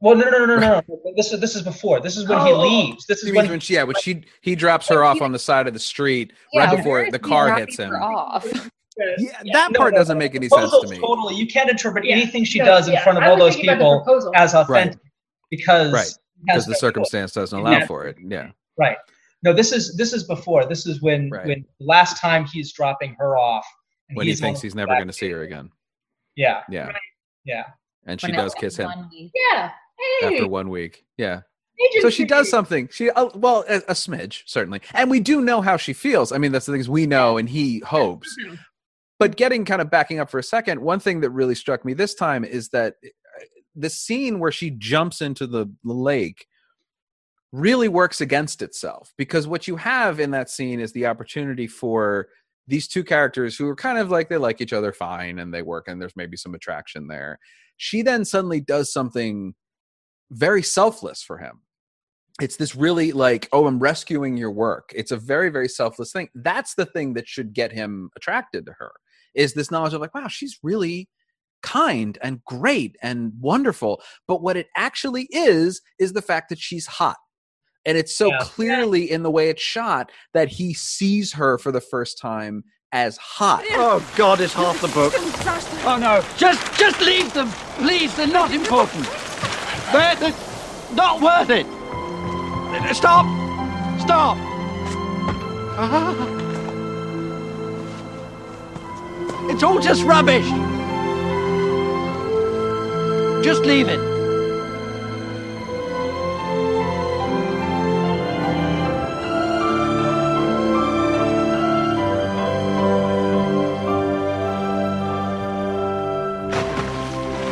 S6: Well, no, no, no, no, no. no. This is this is before. This is when he
S5: Oh, oh, oh.
S6: leaves. This is when
S3: when she, yeah, when she he drops her off on the side of the street
S4: Yeah,
S3: right before the car hits him.
S4: Off.
S3: Yeah,
S5: Yeah,
S3: that
S6: No,
S3: part
S6: no,
S3: doesn't
S6: no.
S3: make any sense to me.
S6: Totally, you can't interpret
S5: Yeah.
S6: anything she
S5: No,
S6: does in
S5: yeah.
S6: front of all those
S5: thinking about the
S6: people as authentic because
S3: Right.
S6: has
S3: Because the circumstance doesn't allow
S6: Yeah.
S3: for it. Yeah.
S6: Right. No, this is this is before. This is when
S3: Right.
S6: when last time he's dropping her off. and
S3: When he thinks he's never going to see her again.
S6: Yeah,
S3: Yeah.
S6: Yeah.
S3: And she
S4: When
S3: does kiss him.
S5: Yeah. Hey.
S3: after one week. Yeah.
S5: Agent
S3: So she does something. She uh, well, a, a smidge certainly, and we do know how she feels. I mean, that's the things we know, and he hopes. But getting kind of backing up for a second, one thing that really struck me this time is that uh, the scene where she jumps into the lake really works against itself because what you have in that scene is the opportunity for these two characters who are kind of like they like each other fine and they work and there's maybe some attraction there. She then suddenly does something very selfless for him. It's this really like, oh, I'm rescuing your work. It's a very, very selfless thing. That's the thing that should get him attracted to her is this knowledge of like, wow, she's really kind and great and wonderful. But what it actually is, is the fact that she's hot. And it's so
S6: Yeah.
S3: clearly in the way it's shot that he sees her for the first time as hot.
S8: Oh God, it's half the book. Oh no, just just leave them, please. They're not important. Not worth it. Stop! Stop! Ah. It's all just rubbish. Just leave it.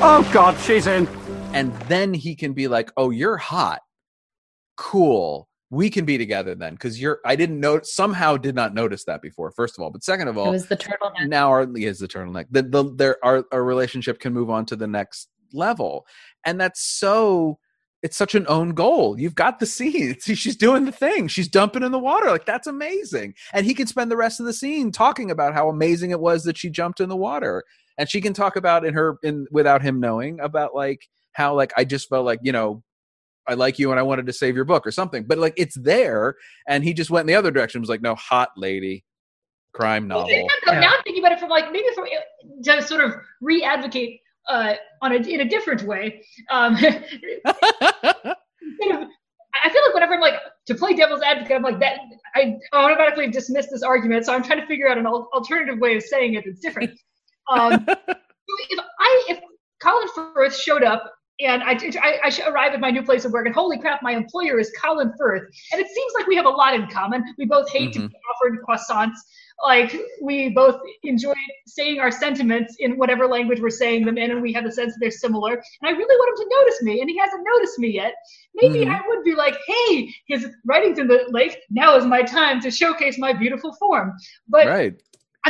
S8: Oh God, she's in.
S3: And then he can be like oh you're hot. Cool. We can be together then. Because you're i didn't know somehow did not notice that before first of all. But second of all It
S4: was the turtleneck.
S3: now our is the turtleneck. The, the there our, our relationship can move on to the next level. And that's so it's such an own goal. You've got the scene See, she's doing the thing. She's dumping in the water. Like that's amazing. And he can spend the rest of the scene talking about how amazing it was that she jumped in the water and she can talk about in her in without him knowing about like how like i just felt like you know i like you and i wanted to save your book or something but like it's there and he just went in the other direction was like no hot lady crime novel
S5: now, though,
S6: Yeah.
S5: now I'm thinking about it from like maybe from to sort of re-advocate uh, on a in a different way. Um, of, I feel like whenever I'm like to play devil's advocate, I'm like that. I automatically dismiss this argument, so I'm trying to figure out an al- alternative way of saying it that's different. Um, if I if Colin Firth showed up and I, I, I arrive at my new place of work and holy crap, my employer is Colin Firth, and it seems like we have a lot in common. We both hate to
S3: Mhm.
S5: be offered croissants. Like we both enjoy saying our sentiments in whatever language we're saying them in, and we have a sense that they're similar. And I really want him to notice me, and he hasn't noticed me yet. Maybe
S3: Mhm.
S5: I would be like, "Hey, his writings in the lake. Now is my time to showcase my beautiful form." But
S3: right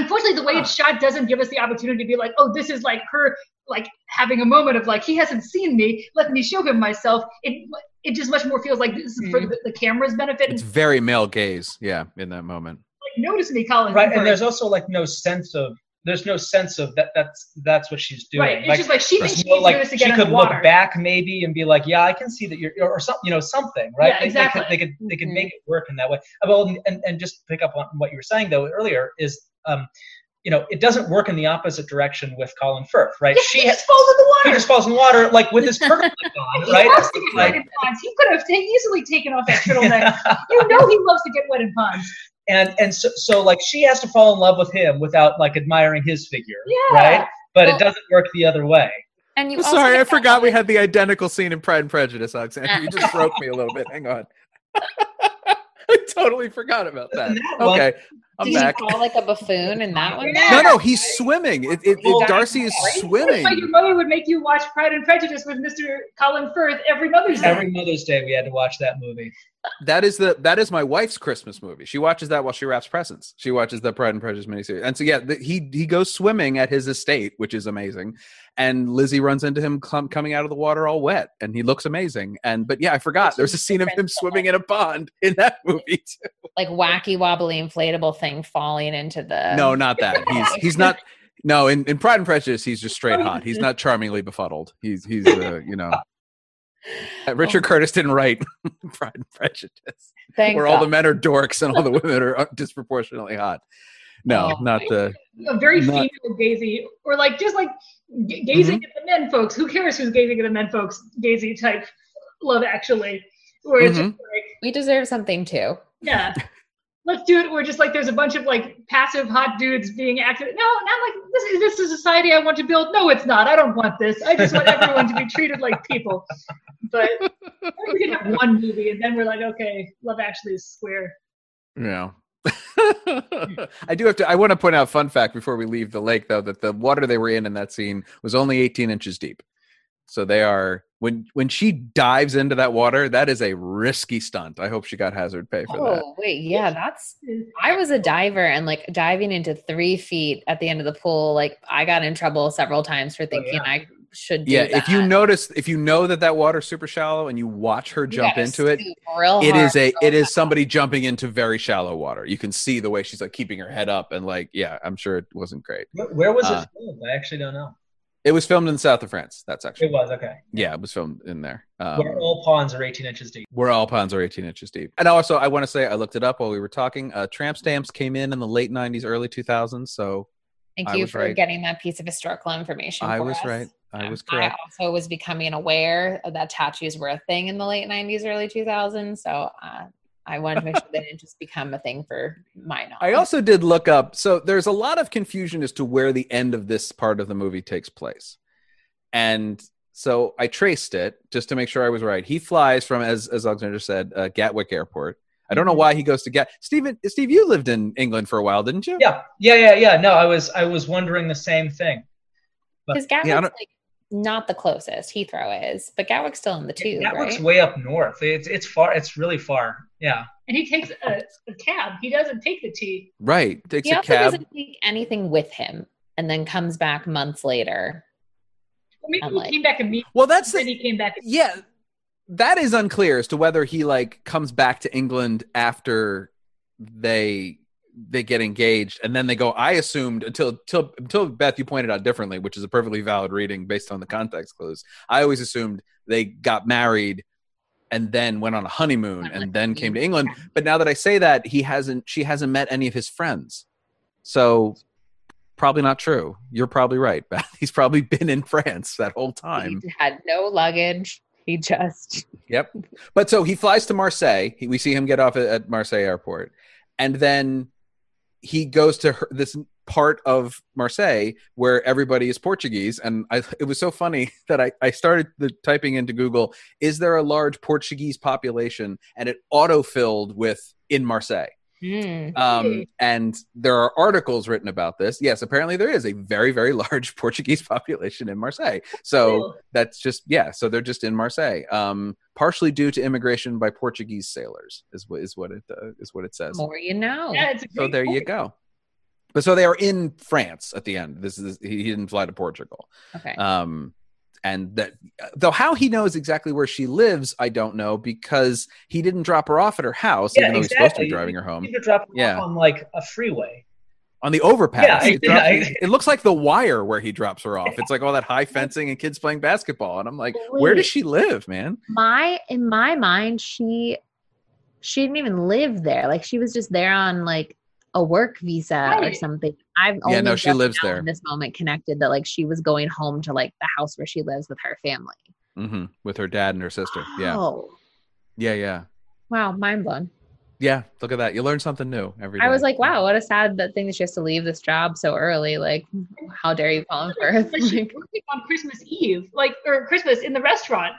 S5: unfortunately the way it's shot doesn't give us the opportunity to be like oh this is like her like having a moment of like he hasn't seen me let me show him myself it it just much more feels like this is for the, the camera's benefit
S3: it's very male gaze yeah in that moment
S5: like notice me colin
S6: Right, and there's also like no sense of there's no sense of that. That's that's what she's doing.
S5: right it's just like she thinks she
S6: no,
S5: needs
S6: like
S5: to do this to
S6: she
S5: get in
S6: could
S5: the
S6: look back maybe and be like, yeah, I can see that you're or something, you know, something, right?
S5: Yeah,
S6: They-
S5: exactly.
S6: They, could they could they could
S4: Mhm.
S6: make it work in that way. Well, and and just pick up on what you were saying though earlier is, um, you know, it doesn't work in the opposite direction with Colin Firth, right?
S5: Yeah, he just falls in the water.
S6: he just falls in the water like with his turtleneck on,
S5: he
S6: right?
S5: loves to get
S6: Like-
S5: wet in ponds he could have ta- easily taken off that turtleneck you know he loves to get wet in ponds
S6: and and so, so like she has to fall in love with him without like admiring his figure,
S5: Yeah.
S6: right? But
S4: Well-
S6: it doesn't work the other way.
S4: And you
S3: sorry
S4: get
S3: i
S4: that
S3: forgot we had the identical scene in pride and prejudice alexandra you just broke me a little bit hang on i totally forgot about that
S6: In that one-
S3: okay i'm
S4: Did
S3: back
S4: he call like a buffoon in that one?
S5: Yeah.
S3: no no he's swimming it, it,
S5: Well,
S3: it darcy is
S5: That's why
S3: swimming
S5: your mother would make you watch Pride and Prejudice with Mr. Colin Firth every Mother's Day.
S6: Every Mother's Day, we had to watch that movie.
S3: that is the that is my wife's Christmas movie. She watches that while she wraps presents. She watches the Pride and Prejudice miniseries, and so yeah, the, he he goes swimming at his estate, which is amazing. And Lizzie runs into him com- coming out of the water all wet, and he looks amazing. And but yeah, I forgot there's a scene of him swimming in a pond in that movie too.
S4: like wacky wobbly inflatable thing thing falling into the
S3: No, not that. He's he's not. No, in, in Pride and Prejudice, he's just straight hot. He's not charmingly befuddled. He's he's uh, you know. Richard Curtis didn't write Pride and Prejudice,
S4: Thank
S3: where all the men are dorks and all the women are uh, disproportionately hot. No,
S4: Oh,
S3: not the.
S5: a very
S3: Not-
S5: female gazy, or like just like g- gazing
S3: Mm-hmm.
S5: at the men folks. Who cares who's gazing at the men folks? Gazy type love actually, where
S3: Mm-hmm.
S5: just like
S4: we deserve something too.
S5: Yeah. Let's do it. Where just like there's a bunch of like passive hot dudes being active. No, not like this is this the society I want to build. No, it's not. I don't want this. I just want everyone to be treated like people. But we can have one movie and then we're like, okay, Love Actually is square.
S3: Yeah. I do have to. I want to point out fun fact before we leave the lake, though, that the water they were in in that scene was only 18 inches deep. So they are when when she dives into that water, that is a risky stunt. I hope she got hazard pay for that.
S4: Oh wait, yeah, that's. I was a diver and like diving into three feet at the end of the pool. Like I got in trouble several times for thinking I should. Do
S3: Yeah,
S4: that.
S3: if you notice, if you know that that water's super shallow and you watch her jump
S4: gotta
S3: into it, it is a it is somebody jumping into very shallow water. You can see the way she's like keeping her head up and like, yeah, I'm sure it wasn't great.
S6: Where, where was
S3: Uh,
S6: it filmed? I actually don't know.
S3: It was filmed in the south of France. That's actually
S6: It was okay.
S3: yeah, it was filmed in there. Um,
S6: Where all ponds are 18 inches deep.
S3: where all ponds are 18 inches deep. And also, I want to say I looked it up while we were talking. Uh, tramp stamps came in in the late 90s, early 2000s. So
S4: Thank
S3: I
S4: you for
S3: right.
S4: getting that piece of historical information.
S3: I
S4: for
S3: was
S4: us.
S3: right. I was correct.
S4: I
S3: correct.
S4: also was becoming aware that tattoos were a thing in the late 90s, early 2000s. So uh, I wanted to make sure they didn't just become a thing for my knowledge.
S3: I also did look up. So there's a lot of confusion as to where the end of this part of the movie takes place. And so I traced it just to make sure I was right. He flies from, as, as Alexandra said, uh, Gatwick Airport. I don't know
S4: Mm-hmm.
S3: why he goes to Gat. Stephen, Steve, you lived in England for a while, didn't you?
S6: Yeah, yeah, yeah, yeah. No, I was I was wondering the same thing.
S4: Because
S6: Yeah,
S4: Gatwick's
S6: don't-
S4: like not the closest. Heathrow is, but Gatwick's still in the tube,
S6: Gatwick's
S4: right?
S6: way up north. It's it's far. It's really far. Yeah.
S5: And he takes a, a cab. He doesn't take the tea.
S3: Right. Takes
S4: he
S3: a
S4: also
S3: cab.
S4: doesn't take anything with him, and then comes back months later.
S5: Well, maybe
S4: I'm
S5: he
S4: like-
S5: came back immediately.
S3: Well, that's
S5: then he came back.
S3: Yeah, that is unclear as to whether he like comes back to England after they they get engaged and then they go i assumed until until until beth you pointed out differently which is a perfectly valid reading based on the context clues i always assumed they got married and then went on a honeymoon and then came to england. But now that i say that he hasn't she hasn't met any of his friends. So probably not true. You're probably right beth. He's probably been in france that whole time.
S4: He had no luggage. He just
S3: Yep. But so he flies to Marseille. We see him get off at, at Marseille airport, and then he goes to her, this part of Marseille where everybody is Portuguese. And I, it was so funny that I, I started the, typing into Google, "Is there a large Portuguese population?" And it auto-filled with "in Marseille."
S4: Hmm.
S3: Um, and there are articles written about this. Yes, apparently there is a very, very large Portuguese population in Marseille. So that's just yeah. So they're just in Marseille, um, partially due to immigration by Portuguese sailors, is what is what it uh, is what it says.
S4: more you know.
S5: Yeah, it's a
S3: So
S5: great
S3: there you go. But so they are in France at the end. This is he he didn't fly to Portugal.
S4: Okay.
S3: Um, and that though how he knows exactly where she lives, I don't know because he didn't drop her off at her house,
S6: Yeah,
S3: even though he's supposed to be
S6: exactly.
S3: driving her home
S6: could drop her
S3: Yeah.
S6: off on like a freeway.
S3: on the overpass.
S6: Yeah,
S3: He drops-
S6: yeah.
S3: it looks like the wire where he drops her off. It's like all that high fencing and kids playing basketball. And I'm like, where does she live, man?
S4: my in my mind she she didn't even live there like she was just there on like a work visa or something i've
S3: Yeah, no, she lives there.
S4: in this moment connected that like she was going home to like the house where she lives with her family
S3: hmm With her dad and her sister. Yeah.
S4: oh
S3: Yeah, yeah.
S4: wow mind blown
S3: Yeah. Look at that. You learn something new every day.
S4: i was like wow what a sad that thing that she has to leave this job so early like how dare you Colin Firth
S5: But on Christmas Eve, like or Christmas in the restaurant.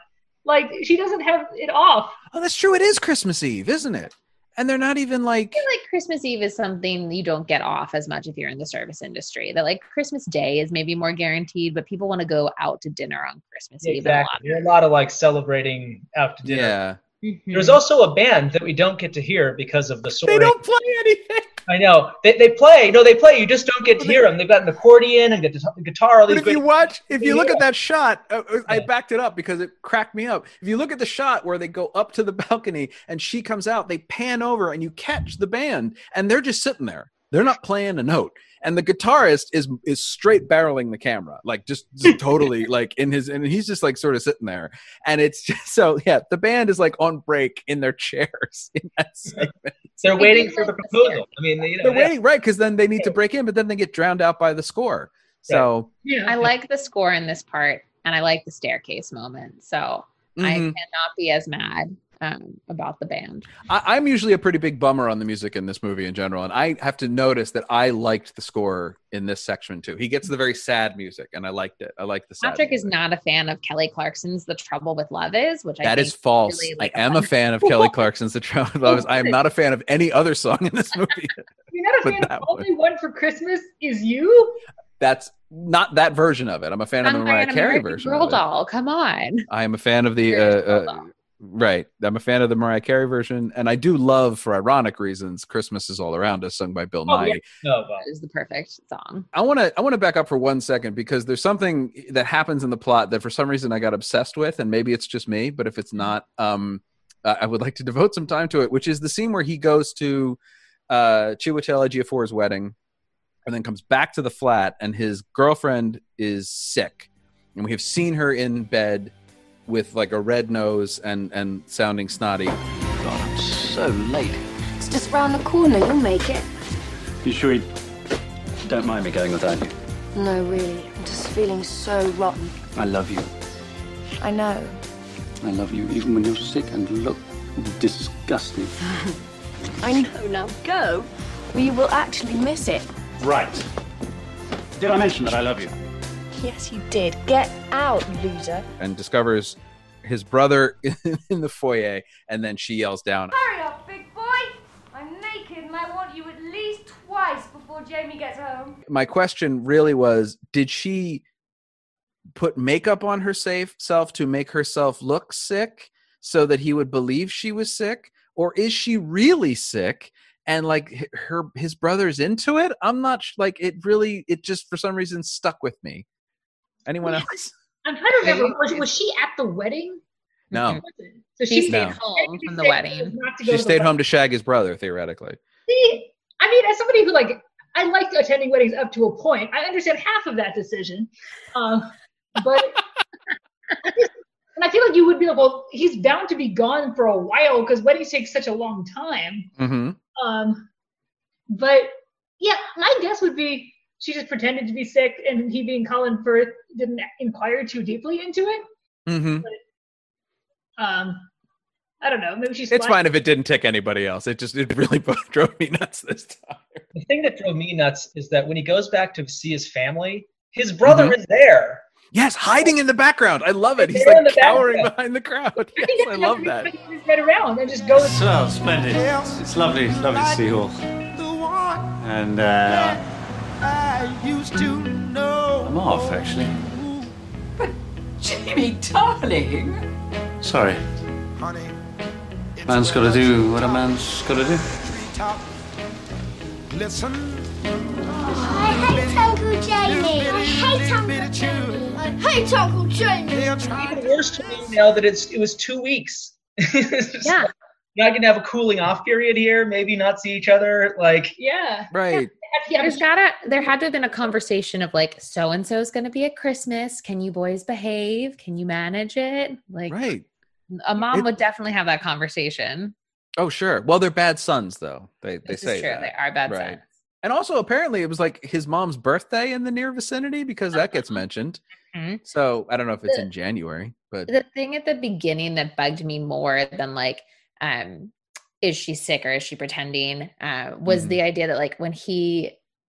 S5: Like she doesn't have it off.
S3: Oh, that's true. It is Christmas Eve, isn't it? And they're not even like
S4: I feel like Christmas Eve is something you don't get off as much if you're in the service industry. That like Christmas Day is maybe more guaranteed, but people want to go out to dinner on Christmas Eve. and a lot
S6: Exactly. There a lot of like celebrating out to dinner.
S3: Yeah.
S4: Mhm.
S6: There's also a band that we don't get to hear because of the story.
S3: They don't play anything.
S6: I know. They, they play. No, they play. You just don't get to hear them. They've got an accordion and guitar, guitar all
S3: But
S6: these
S3: if you watch, if you look at that shot, uh, uh, I backed it up because it cracked me up. If you look at the shot where they go up to the balcony and she comes out, they pan over and you catch the band and they're just sitting there. they're not playing a note and the guitarist is is straight barreling the camera like just, just totally like in his and he's just like sort of sitting there and it's just so yeah the band is like on break in their chairs in that segment
S6: They're waiting for the
S4: like the
S6: proposal. I mean, you know,
S3: they're waiting right because then they need to break in but then they get drowned out by the score so
S5: Yeah.
S4: I like the score in this part, and I like the staircase moment. So I
S3: mhm.
S4: cannot be as mad um, about the band.
S3: I, I'm usually a pretty big bummer on the music in this movie in general, and I have to notice that I liked the score in this section too. He gets the very sad music, and I liked it. I like the sad.
S4: Patrick is not a fan of Kelly Clarkson's "The Trouble with Love Is," which I
S3: That
S4: think
S3: is false.
S4: really, like,
S3: I am a fan of Kelly Clarkson's "The Trouble with Love." Is." I am not a fan of any other song in this movie.
S5: You're not a fan of Only One for Christmas is You?
S3: That's not that version of it. I'm a fan of the
S4: I'm
S3: Mariah Carey version.
S4: Girl doll. Come on.
S3: I am a fan of the uh, uh. Right. I'm a fan of the Mariah Carey version, and I do love, for ironic reasons, "Christmas Is All Around Us," sung by Bill
S5: Oh,
S3: Nighy.
S5: yeah.
S6: No, well,
S4: That is the perfect song.
S3: I want to I want to back up for one second because there's something that happens in the plot that for some reason I got obsessed with, and maybe it's just me, but if it's not, um, I would like to devote some time to it. Which is the scene where he goes to uh, Chiwetel Ejiofor's wedding, and then comes back to the flat, and his girlfriend is sick, and we have seen her in bed with like a red nose and and sounding snotty.
S8: God, I'm so late.
S9: It's just round the corner. You'll make it.
S8: You sure you don't mind me going without you?
S9: No, really. I'm just feeling so rotten.
S8: I love you.
S9: I know.
S8: I love you even when you're sick and look disgusting.
S9: I know. Now go. Or you will actually miss it.
S2: Right. Did I mention that I love you?
S9: Yes, you did. Get out, loser.
S3: and discovers his brother in the foyer, and then she yells down,
S10: Hurry up, big boy! I'm naked and I want you at least twice before Jamie gets home.
S3: my question really was did she put makeup on her safe self to make herself look sick so that he would believe she was sick or is she really sick and like her his brother's into it i'm not sh- like it really it just for some reason stuck with me anyone else
S5: I'm trying to remember. Was, was she at the wedding?
S3: no
S5: So
S4: She
S5: she
S4: stayed
S3: No.
S4: home from the
S5: said
S4: wedding.
S5: not to go
S3: she stayed
S5: wedding.
S3: home to shag his brother theoretically
S5: See, I mean, as somebody who like, I like attending weddings up to a point. I understand half of that decision, um, but I and I feel like you would be like, well, he's bound to be gone for a while because weddings take such a long time.
S3: mm-hmm.
S5: Um, but yeah, my guess would be she just pretended to be sick, and he, being Colin Firth, didn't inquire too deeply into it.
S3: Mm-hmm.
S5: Um, I don't know. Maybe she's.
S3: it's
S5: fine.
S3: fine if it didn't tick anybody else it just it really drove me nuts this time
S6: the thing that drove me nuts is that when he goes back to see his family, his brother
S3: Mhm.
S6: is there.
S3: Yes, hiding in the background. I love it. He's
S6: There in
S3: like
S6: the
S3: cowering
S6: background.
S3: behind the crowd.
S5: I
S3: Yes,
S5: think
S3: I love that.
S5: to make his head around and just goes.
S2: So splendid. It's lovely, lovely to see you all. And uh, I'm off actually.
S11: But, Jamie, darling.
S2: Sorry. Honey. Man's got to do what a man's got to do. Listen.
S10: I hate Uncle Jamie. I hate Uncle Jamie. I hate Uncle Jamie.
S6: Even worse to me now that it's it was two weeks.
S4: Yeah.
S6: like, Not gonna have a cooling off period here. Maybe not see each other. Like
S5: Yeah.
S3: Right.
S5: Yeah,
S4: There's gotta there had to have been a conversation of like so and so is gonna be at Christmas. Can you boys behave? Can you manage it? Like
S3: Right.
S4: a mom
S3: It-
S4: would definitely have that conversation.
S3: Oh, sure. Well, they're bad sons, though. They they
S4: This
S3: say
S4: is true.
S3: that.
S4: They are bad
S3: Right.
S4: sons.
S3: And also, apparently, it was like his mom's birthday in the near vicinity because that gets mentioned.
S4: Mhm.
S3: So I don't know if it's
S4: The-
S3: in January, but
S4: The thing at the beginning that bugged me more than like, um, is she sick or is she pretending? Uh, was
S3: Mhm.
S4: the idea that like when he,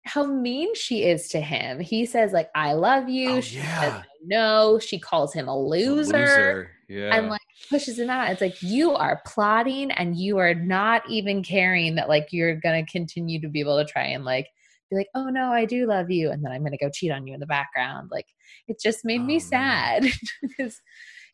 S4: how mean she is to him. He says like, "I love you."
S3: Oh,
S4: she
S3: yeah.
S4: says no. She calls him a loser,
S3: loser. Yeah.
S4: and like pushes him out. It's like you are plotting and you are not even caring that like you're gonna continue to be able to try and like be like, "Oh no, I do love you," and then I'm gonna go cheat on you in the background. Like it just made
S3: Oh,
S4: me sad because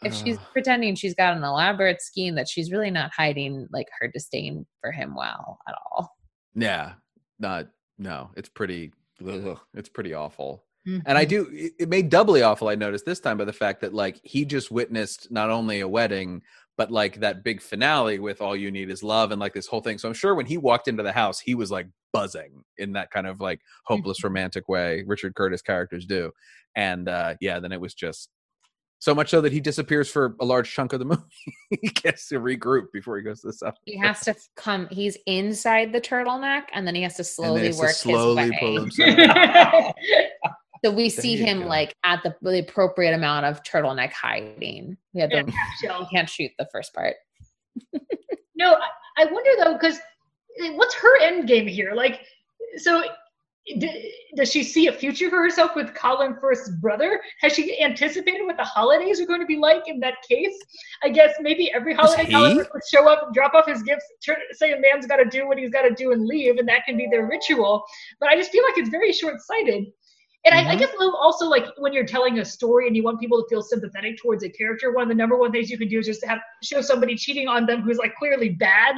S4: if she's pretending she's got an elaborate scheme that she's really not hiding like her disdain for him well at all.
S3: yeah, not no. It's pretty. ugh, it's pretty awful. And I
S4: Mhm.
S3: do. It, it made doubly awful. I noticed this time by the fact that like he just witnessed not only a wedding but like that big finale with all you need is love and like this whole thing. So I'm sure when he walked into the house, he was like buzzing in that kind of like hopeless romantic way Richard Curtis characters do. And uh yeah, then it was just so much so that he disappears for a large chunk of the movie. he gets to regroup before he goes to the south.
S4: He has to come. He's inside the turtleneck, and then he has to slowly
S3: he has to
S4: work
S3: slowly
S4: his
S3: pull
S4: way.
S3: himself.
S4: So we see him
S3: go.
S4: like at the, the appropriate amount of turtleneck hiding. We had
S5: Yeah,
S4: to,
S5: half shell.
S4: he can't shoot the first part.
S5: No, I, I wonder though, because what's her end game here? Like, so does she see a future for herself with Colin Firth's brother? Has she anticipated what the holidays are going to be like in that case? I guess maybe every holiday? Colin Firth would show up, drop off his gifts, turn, say a man's got to do what he's got to do and leave, and that can be their ritual. But I just feel like it's very short sighted. And I, I
S3: Mhm.
S5: guess also like when you're telling a story and you want people to feel sympathetic towards a character, one of the number one things you can do is just have show somebody cheating on them who's like clearly bad.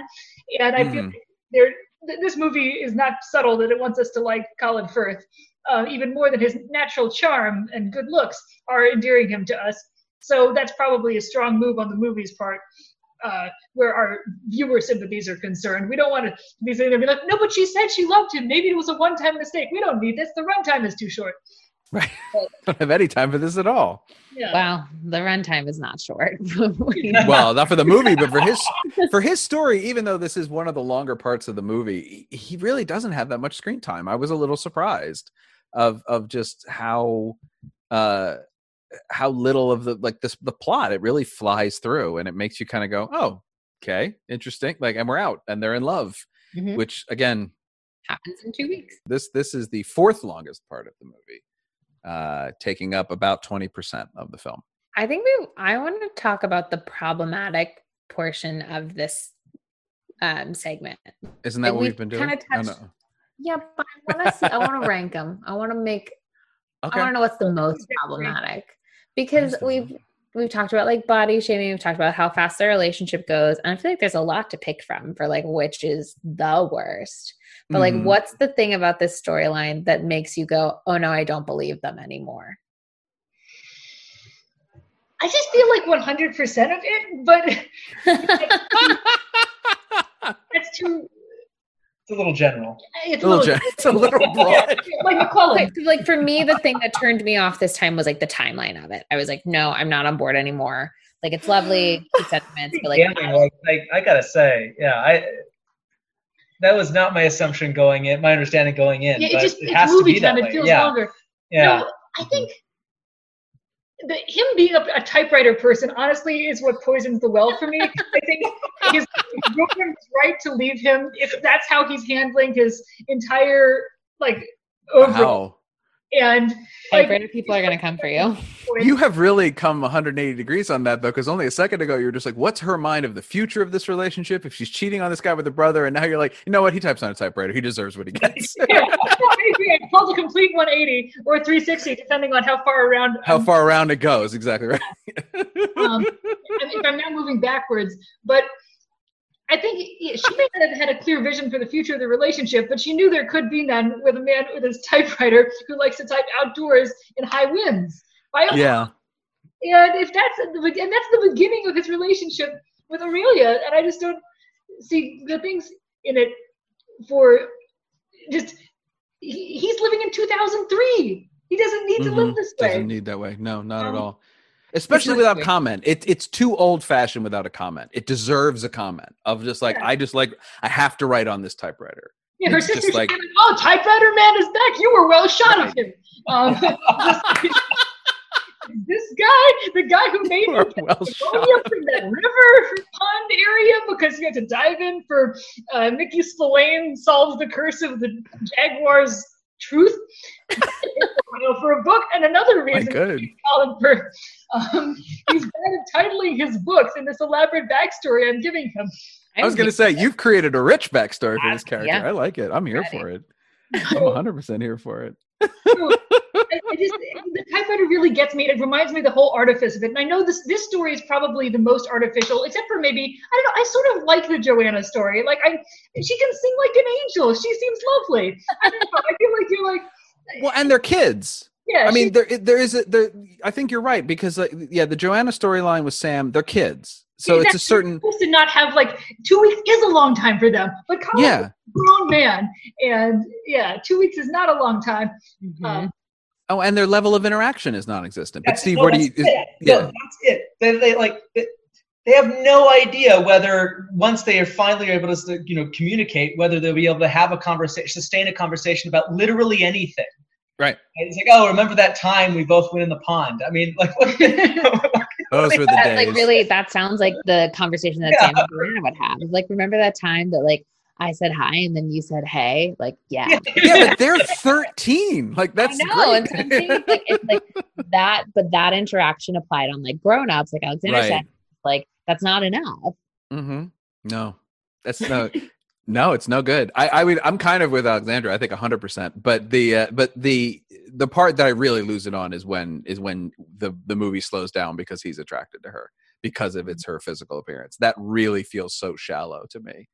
S5: And I feel
S3: Mhm.
S5: like there th- this movie is not subtle that it wants us to like Colin Firth, uh, even more than his natural charm and good looks are endearing him to us. So that's probably a strong move on the movie's part. Uh, where our viewer sympathies are concerned, we don't want to be sitting there and be like, "No, but she said she loved him. Maybe it was a one-time mistake. We don't need this. The runtime is too short."
S3: Right. Don't have any time for this at all.
S5: Yeah.
S4: Wow, the runtime is not short.
S3: well, not for the movie, but for his for his story. Even though this is one of the longer parts of the movie, he he really doesn't have that much screen time. I was a little surprised of of just how uh how little of the like this the plot it really flies through and it makes you kind of go oh okay interesting like and we're out and they're in love
S4: Mhm.
S3: which again
S4: happens in two weeks.
S3: this this is the fourth longest part of the movie uh taking up about 20% of the film
S4: I think we. I want to talk about the problematic portion of this um segment.
S3: isn't that
S4: Like,
S3: what
S4: we
S3: we've been doing
S4: kinda
S3: Oh, no.
S4: Yeah, but I want to. see I want to rank them. I want to make.
S3: Okay.
S4: I want to know what's the most problematic because we've we've talked about like body shaming. We've talked about how fast their relationship goes, and I feel like there's a lot to pick from for like which is the worst. But like,
S3: Mhm.
S4: what's the thing about this storyline that makes you go, "Oh no, I don't believe them anymore"?
S5: I just feel like 100% of it, but that's too.
S6: It's a little general.
S5: It's
S3: A little gen- it's a little broad.
S5: like McClellan.
S4: Like, like for me, the thing that turned me off this time was like the timeline of it. I was like, no, I'm not on board anymore. Like it's lovely, cute sentiments, but like
S6: Gambling, like, like I gotta say, yeah, I that was not my assumption going in, my understanding going in.
S5: Yeah,
S6: but
S5: it just
S6: it
S5: it's
S6: has to
S5: movie
S6: be that
S5: time.
S6: way.
S5: It feels
S6: yeah.
S5: longer.
S6: Yeah.
S5: No, I think the, him being a, a typewriter person, honestly, is what poisons the well for me. I think his girlfriend's right to leave him if that's how he's handling his entire like overall.
S3: wow
S5: And like,
S4: typewriter people are gonna come for you.
S3: you have really come 180 degrees on that though because only a second ago you were just like what's her mind of the future of this relationship if she's cheating on this guy with her brother and now you're like you know what he types on a typewriter he deserves what he gets
S5: yeah, I agree. I called a complete 180 or 360, depending on how far around.
S3: how far around it goes exactly right
S5: um, if I'm now moving backwards, but I think she may not have had a clear vision for the future of the relationship, but she knew there could be none with a man with his typewriter who likes to type outdoors in high winds.
S3: Yeah
S5: And if that's the and that's the beginning of his relationship with Aurelia, and I just don't see the things in it for just he, he's living in 2003. He doesn't need to live
S3: Mhm.
S5: this way.
S3: doesn't need that way no not at all especially without comment it, it's too old fashioned without a comment it deserves a comment of just like
S5: Yeah.
S3: i just like i have to write on this typewriter
S5: Yeah, her
S3: It's just like-
S5: "Oh, typewriter man is back. You were well shot of him." Um, this guy, the guy who made
S3: You
S5: me
S3: are
S5: get
S3: well
S5: pneumonia from that river pond area because he had to dive in for uh, Mickey Spillane solves the curse of the Jaguar's truth you know, for a book, and another reason
S3: good
S5: Colin Firth. Um, he's bad at titling his books in this elaborate backstory I'm giving him.
S3: i was gonna say you've created a rich backstory for this
S4: Uh,
S3: character
S4: yeah.
S3: i like it i'm here
S4: Ready.
S3: for it i'm 100% here for it
S5: I, I just the typewriter really gets me. It reminds me of the whole artifice of it. And I know this this story is probably the most artificial, except for maybe I don't know. I sort of like the Joanna story. Like I, she can sing like an angel. She seems lovely. I don't know. I feel like you're like
S3: well and they're kids
S5: yeah.
S3: I mean,
S5: she-
S3: there there is a there. I think you're right because like, yeah, the Joanna storyline with Sam, they're kids, So it's a certain
S5: They're supposed to not have like two weeks is a long time for them, but Colin's
S3: Yeah.
S5: grown man, and yeah, two weeks is not a long time.
S4: Mm-hmm.
S5: Um,
S3: oh, and their level of interaction is non-existent. But
S6: That's-
S3: Steve,
S6: no,
S3: what do you?
S6: that's
S3: Is,
S6: it. No,
S3: yeah,
S6: that's it. They, they like they, they have no idea whether once they are finally able to you know communicate whether they'll be able to have a conversation, sustain a conversation about literally anything.
S3: right.
S6: And it's like, oh, remember that time we both went in the pond? I mean, like, what,
S3: Those were the days.
S4: like really, that sounds like the conversation that
S6: Yeah.
S4: Sam and Brianna would have. Like, remember that time that like I said hi and then you said hey? Like, yeah.
S3: yeah, but they're 13. Like that's
S4: I know, and
S3: great.
S4: so I'm saying like it's like that, but that interaction applied on like grown-ups, like Alexandra
S3: Right.
S4: said, like that's not enough.
S3: Mm-hmm. No, that's no, no, it's no good. I, I mean, I'm kind of with Alexandra. I think 100. percent But the, uh, but the, the part that I really lose it on is when is when the the movie slows down because he's attracted to her because of it's her physical appearance. That really feels so shallow to me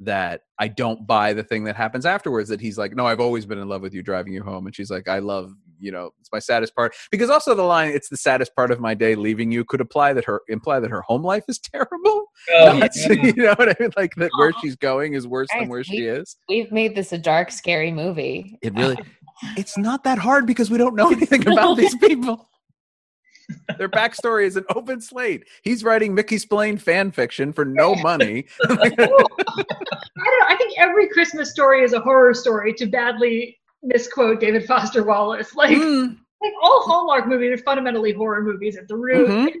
S3: that I don't buy the thing that happens afterwards. That he's like, no, I've always been in love with you, driving you home, and she's like, I love, you know, it's my saddest part. Because also the line, it's the saddest part of my day leaving you, could apply that her imply that her home life is terrible.
S6: Oh,
S3: Not-
S6: yeah.
S3: you know what I mean? Like that where she's going is worse than where she is.
S4: We've made this a dark, scary movie.
S3: It really, it's not that hard because we don't know anything about these people. Their backstory is an open slate. He's writing Mickey Spillane fan fiction for no money.
S5: I don't know. I think every Christmas story is a horror story. To badly misquote David Foster Wallace, like
S3: Mm,
S5: like all Hallmark movies are fundamentally horror movies at the root.
S3: Mhm.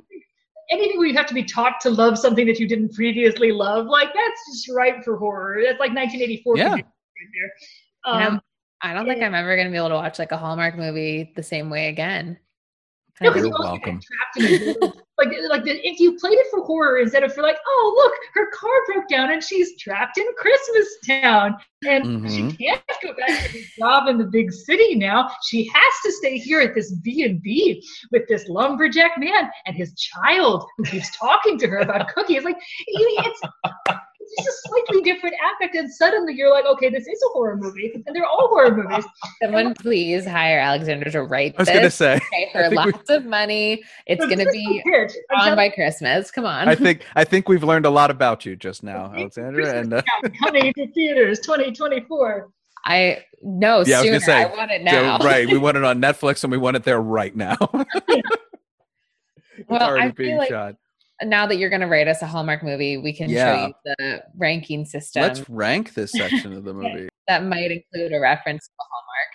S5: Anything where you have to be taught to love something that you didn't previously love, like that's just ripe for horror. That's like 1984.
S3: Yeah.
S5: right there.
S4: You know,
S5: Um,
S4: I don't think I'm ever gonna be able to watch like a Hallmark movie the same way again.
S5: No, because you also
S3: welcome.
S5: get trapped in a like like the, if you played it for horror instead of for like oh look her car broke down and she's trapped in Christmas Town and she
S3: Mhm.
S5: can't go back to the job in the big city now she has to stay here at this B and B with this lumberjack man and his child who keeps talking to her about cookies like it's it's just a slightly different affect and suddenly you're like okay this is a horror movie and they're all horror movies
S4: Someone please hire Alexandra to write
S3: I was
S4: this.
S3: gonna say.
S4: Pay her
S3: think we-
S4: lots of money. It's gonna be
S5: is the pitch. I'm
S4: on by Christmas. Come on.
S3: I think I think we've learned a lot about you just now, Alexandra, And uh,
S5: coming to theaters 2024
S4: I no
S3: yeah, I was
S4: sooner.
S3: gonna say,
S4: I want it
S3: yeah,
S4: now.
S3: right? We want it on Netflix, and we want it there right now. it's
S4: Well, I feel
S3: being
S4: like
S3: shot.
S4: Now that you're gonna rate us a Hallmark movie, we can
S3: Yeah.
S4: show you the ranking system
S3: Let's rank this section of the movie.
S4: that might include a reference to Hallmark.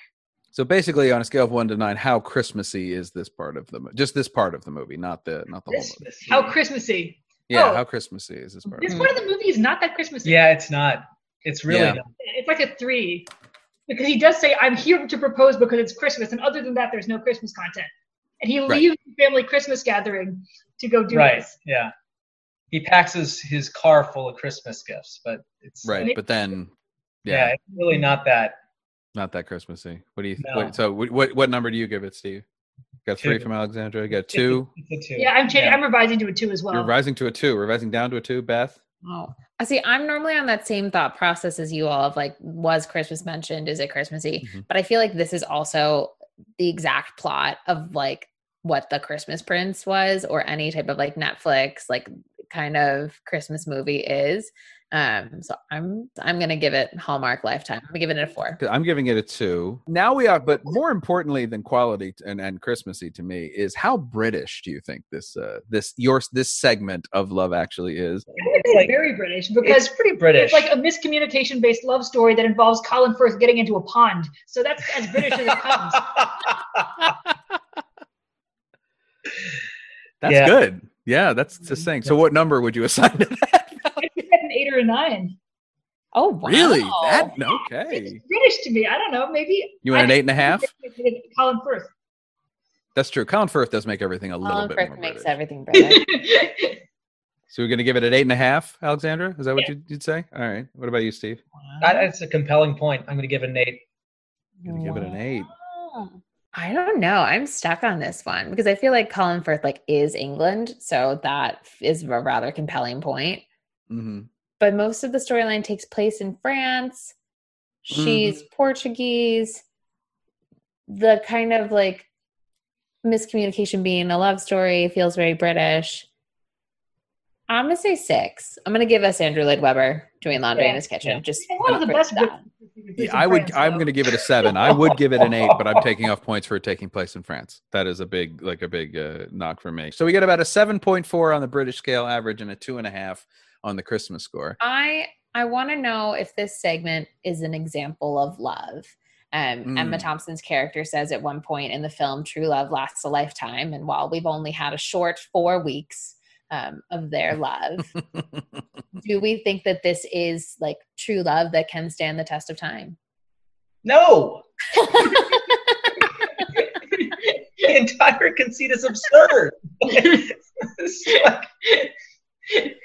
S3: So basically, on a scale of one to nine, how Christmassy is this part of the mo- just this part of the movie, not the not the whole movie?
S5: how Christmassy
S3: Yeah,
S5: Oh.
S3: how Christmassy is this part?
S5: This part of the movie is not that Christmassy.
S6: yeah, it's not. It's really
S3: Yeah.
S6: not.
S5: It's like a three. Because he does say, I'm here to propose because it's Christmas. And other than that, there's no Christmas content. And he
S3: Right.
S5: leaves the family Christmas gathering to go do
S6: right.
S5: this.
S6: Yeah. He packs his, his car full of Christmas gifts, but it's
S3: Right, but then
S6: yeah,
S3: yeah,
S6: it's really not that.
S3: not that Christmassy. What do you?
S6: No.
S3: What, so what, what what number do you give it, Steve? Got three
S6: Two.
S3: from Alexandra. Got two.
S6: It's a two.
S5: Yeah, I'm changing.
S6: Yeah.
S5: I'm revising to a two as well.
S3: You're rising to a two. Revising down to a two. Beth.
S4: Oh, I see. I'm normally on that same thought process as you all of like, was Christmas mentioned? Is it Christmassy?
S3: Mhm.
S4: But I feel like this is also the exact plot of like what the Christmas Prince was, or any type of like Netflix like kind of Christmas movie is. Um, so I'm I'm gonna give it Hallmark Lifetime. I'm giving it a four.
S3: I'm giving it a two. Now we are, but more importantly than quality and, and Christmassy to me is how British do you think this uh this your this segment of Love Actually is?
S5: It's
S6: like-
S5: very British because
S6: It's pretty British.
S5: it's like a miscommunication based love story that involves Colin Firth getting into a pond. So that's as British as it comes.
S3: That's
S6: Yeah.
S3: good. Yeah, that's just saying. Mm-hmm. So what number would you assign to that?
S5: I think an eight or a nine.
S4: Oh wow.
S3: Really? That
S5: It's
S3: okay.
S5: British to me. I don't know. Maybe
S3: You want an eight and a half?
S5: think Colin Firth.
S3: That's true. Colin Firth does make everything a little
S4: Colin
S3: bit
S4: Firth
S3: more
S4: makes
S3: British.
S4: everything British.
S3: So we're gonna give it an eight and a half, Alexandra? Is that what you'd, you'd say? All right. What about you, Steve?
S6: That- that's a compelling point. I'm going to give it an eight.
S3: I'm gonna give it an eight.
S4: I don't know. I'm stuck on this one because I feel like Colin Firth like is England, so that is a rather compelling point.
S3: hmm
S4: But most of the storyline takes place in France. She's Portuguese. The kind of like miscommunication being a love story feels very British. I'm gonna say six. I'm gonna give us Andrew Lloyd Webber doing laundry in his kitchen. Just
S5: One of the best.
S4: that.
S3: Yeah, I would. I'm going to give it a seven. I would give it an eight, but I'm taking off points for it taking place in France. That is a big, like a big uh, knock for me. So we get about a seven point four on the British scale average and a two and a half on the Christmas score.
S4: I I want to know if this segment is an example of love. Um, Emma
S3: Mm.
S4: Thompson's character says at one point in the film, "True love lasts a lifetime," and while we've only had a short four weeks um, of their love, do we think that this is like true love that can stand the test of time?
S6: No. the entire conceit is absurd. Like,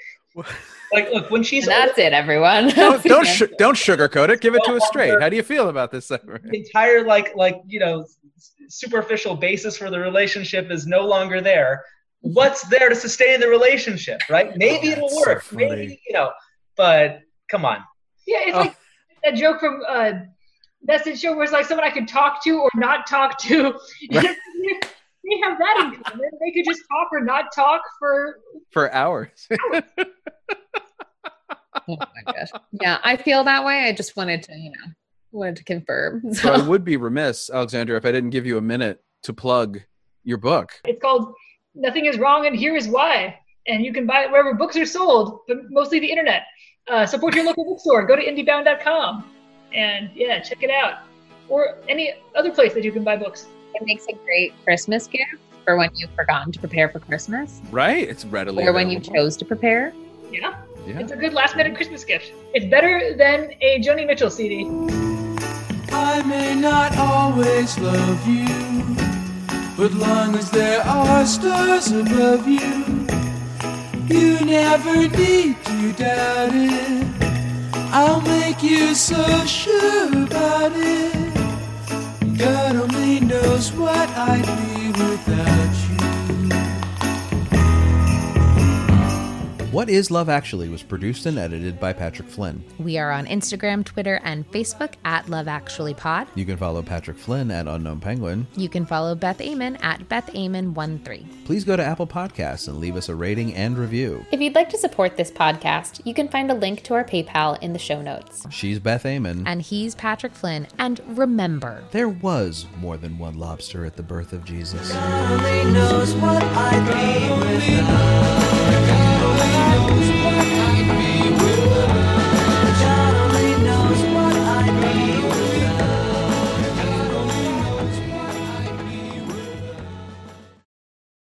S6: like, look, when she's
S4: And that's it, everyone.
S3: don't don't, sh- don't sugarcoat it. Give it to us straight. How do you feel about this
S6: the entire like like you know superficial basis for the relationship is no longer there. What's there to sustain the relationship, right? Maybe it'll
S3: That's so
S6: work.
S3: funny.
S6: Maybe you know, but come on.
S5: Yeah, it's like that joke from uh, Best in Show where it's like someone I could talk to or not talk to. they have that in common. They could just talk or not talk for.
S3: For hours.
S4: Oh my gosh. Yeah, I feel that way. I just wanted to, you know, wanted to confirm.
S3: so I would be remiss, Alexandra, if I didn't give you a minute to plug your book.
S5: It's called Nothing Is Wrong and Here Is Why. And you can buy it wherever books are sold, but mostly the internet. Uh, support your local bookstore. Go to indiebound.com and yeah, check it out. Or any other place that you can buy books.
S4: it makes a great Christmas gift for when you've forgotten to prepare for Christmas
S3: Right? It's readily
S4: or when you chose to prepare.
S5: Yeah.
S3: Yeah.
S5: It's a good last minute Christmas gift. It's better than a Joni Mitchell CD.
S11: I may not always love you, but long as there are stars above you, you never need to doubt it. I'll make you so sure about it. God only knows what I'd be without you.
S12: What is Love Actually was produced and edited by Patrick Flynn.
S13: We are on Instagram, Twitter, and Facebook at Love Actually Pod.
S12: You can follow Patrick Flynn at Unknown Penguin.
S13: You can follow Beth Amon at Beth Amon13.
S12: Please go to Apple Podcasts and leave us a rating and review.
S13: If you'd like to support this podcast, you can find a link to our PayPal in the show notes.
S12: She's Beth Amon.
S13: And he's Patrick Flynn. And remember,
S12: There was more than one lobster at the birth of Jesus.
S11: Only knows what I'd be without.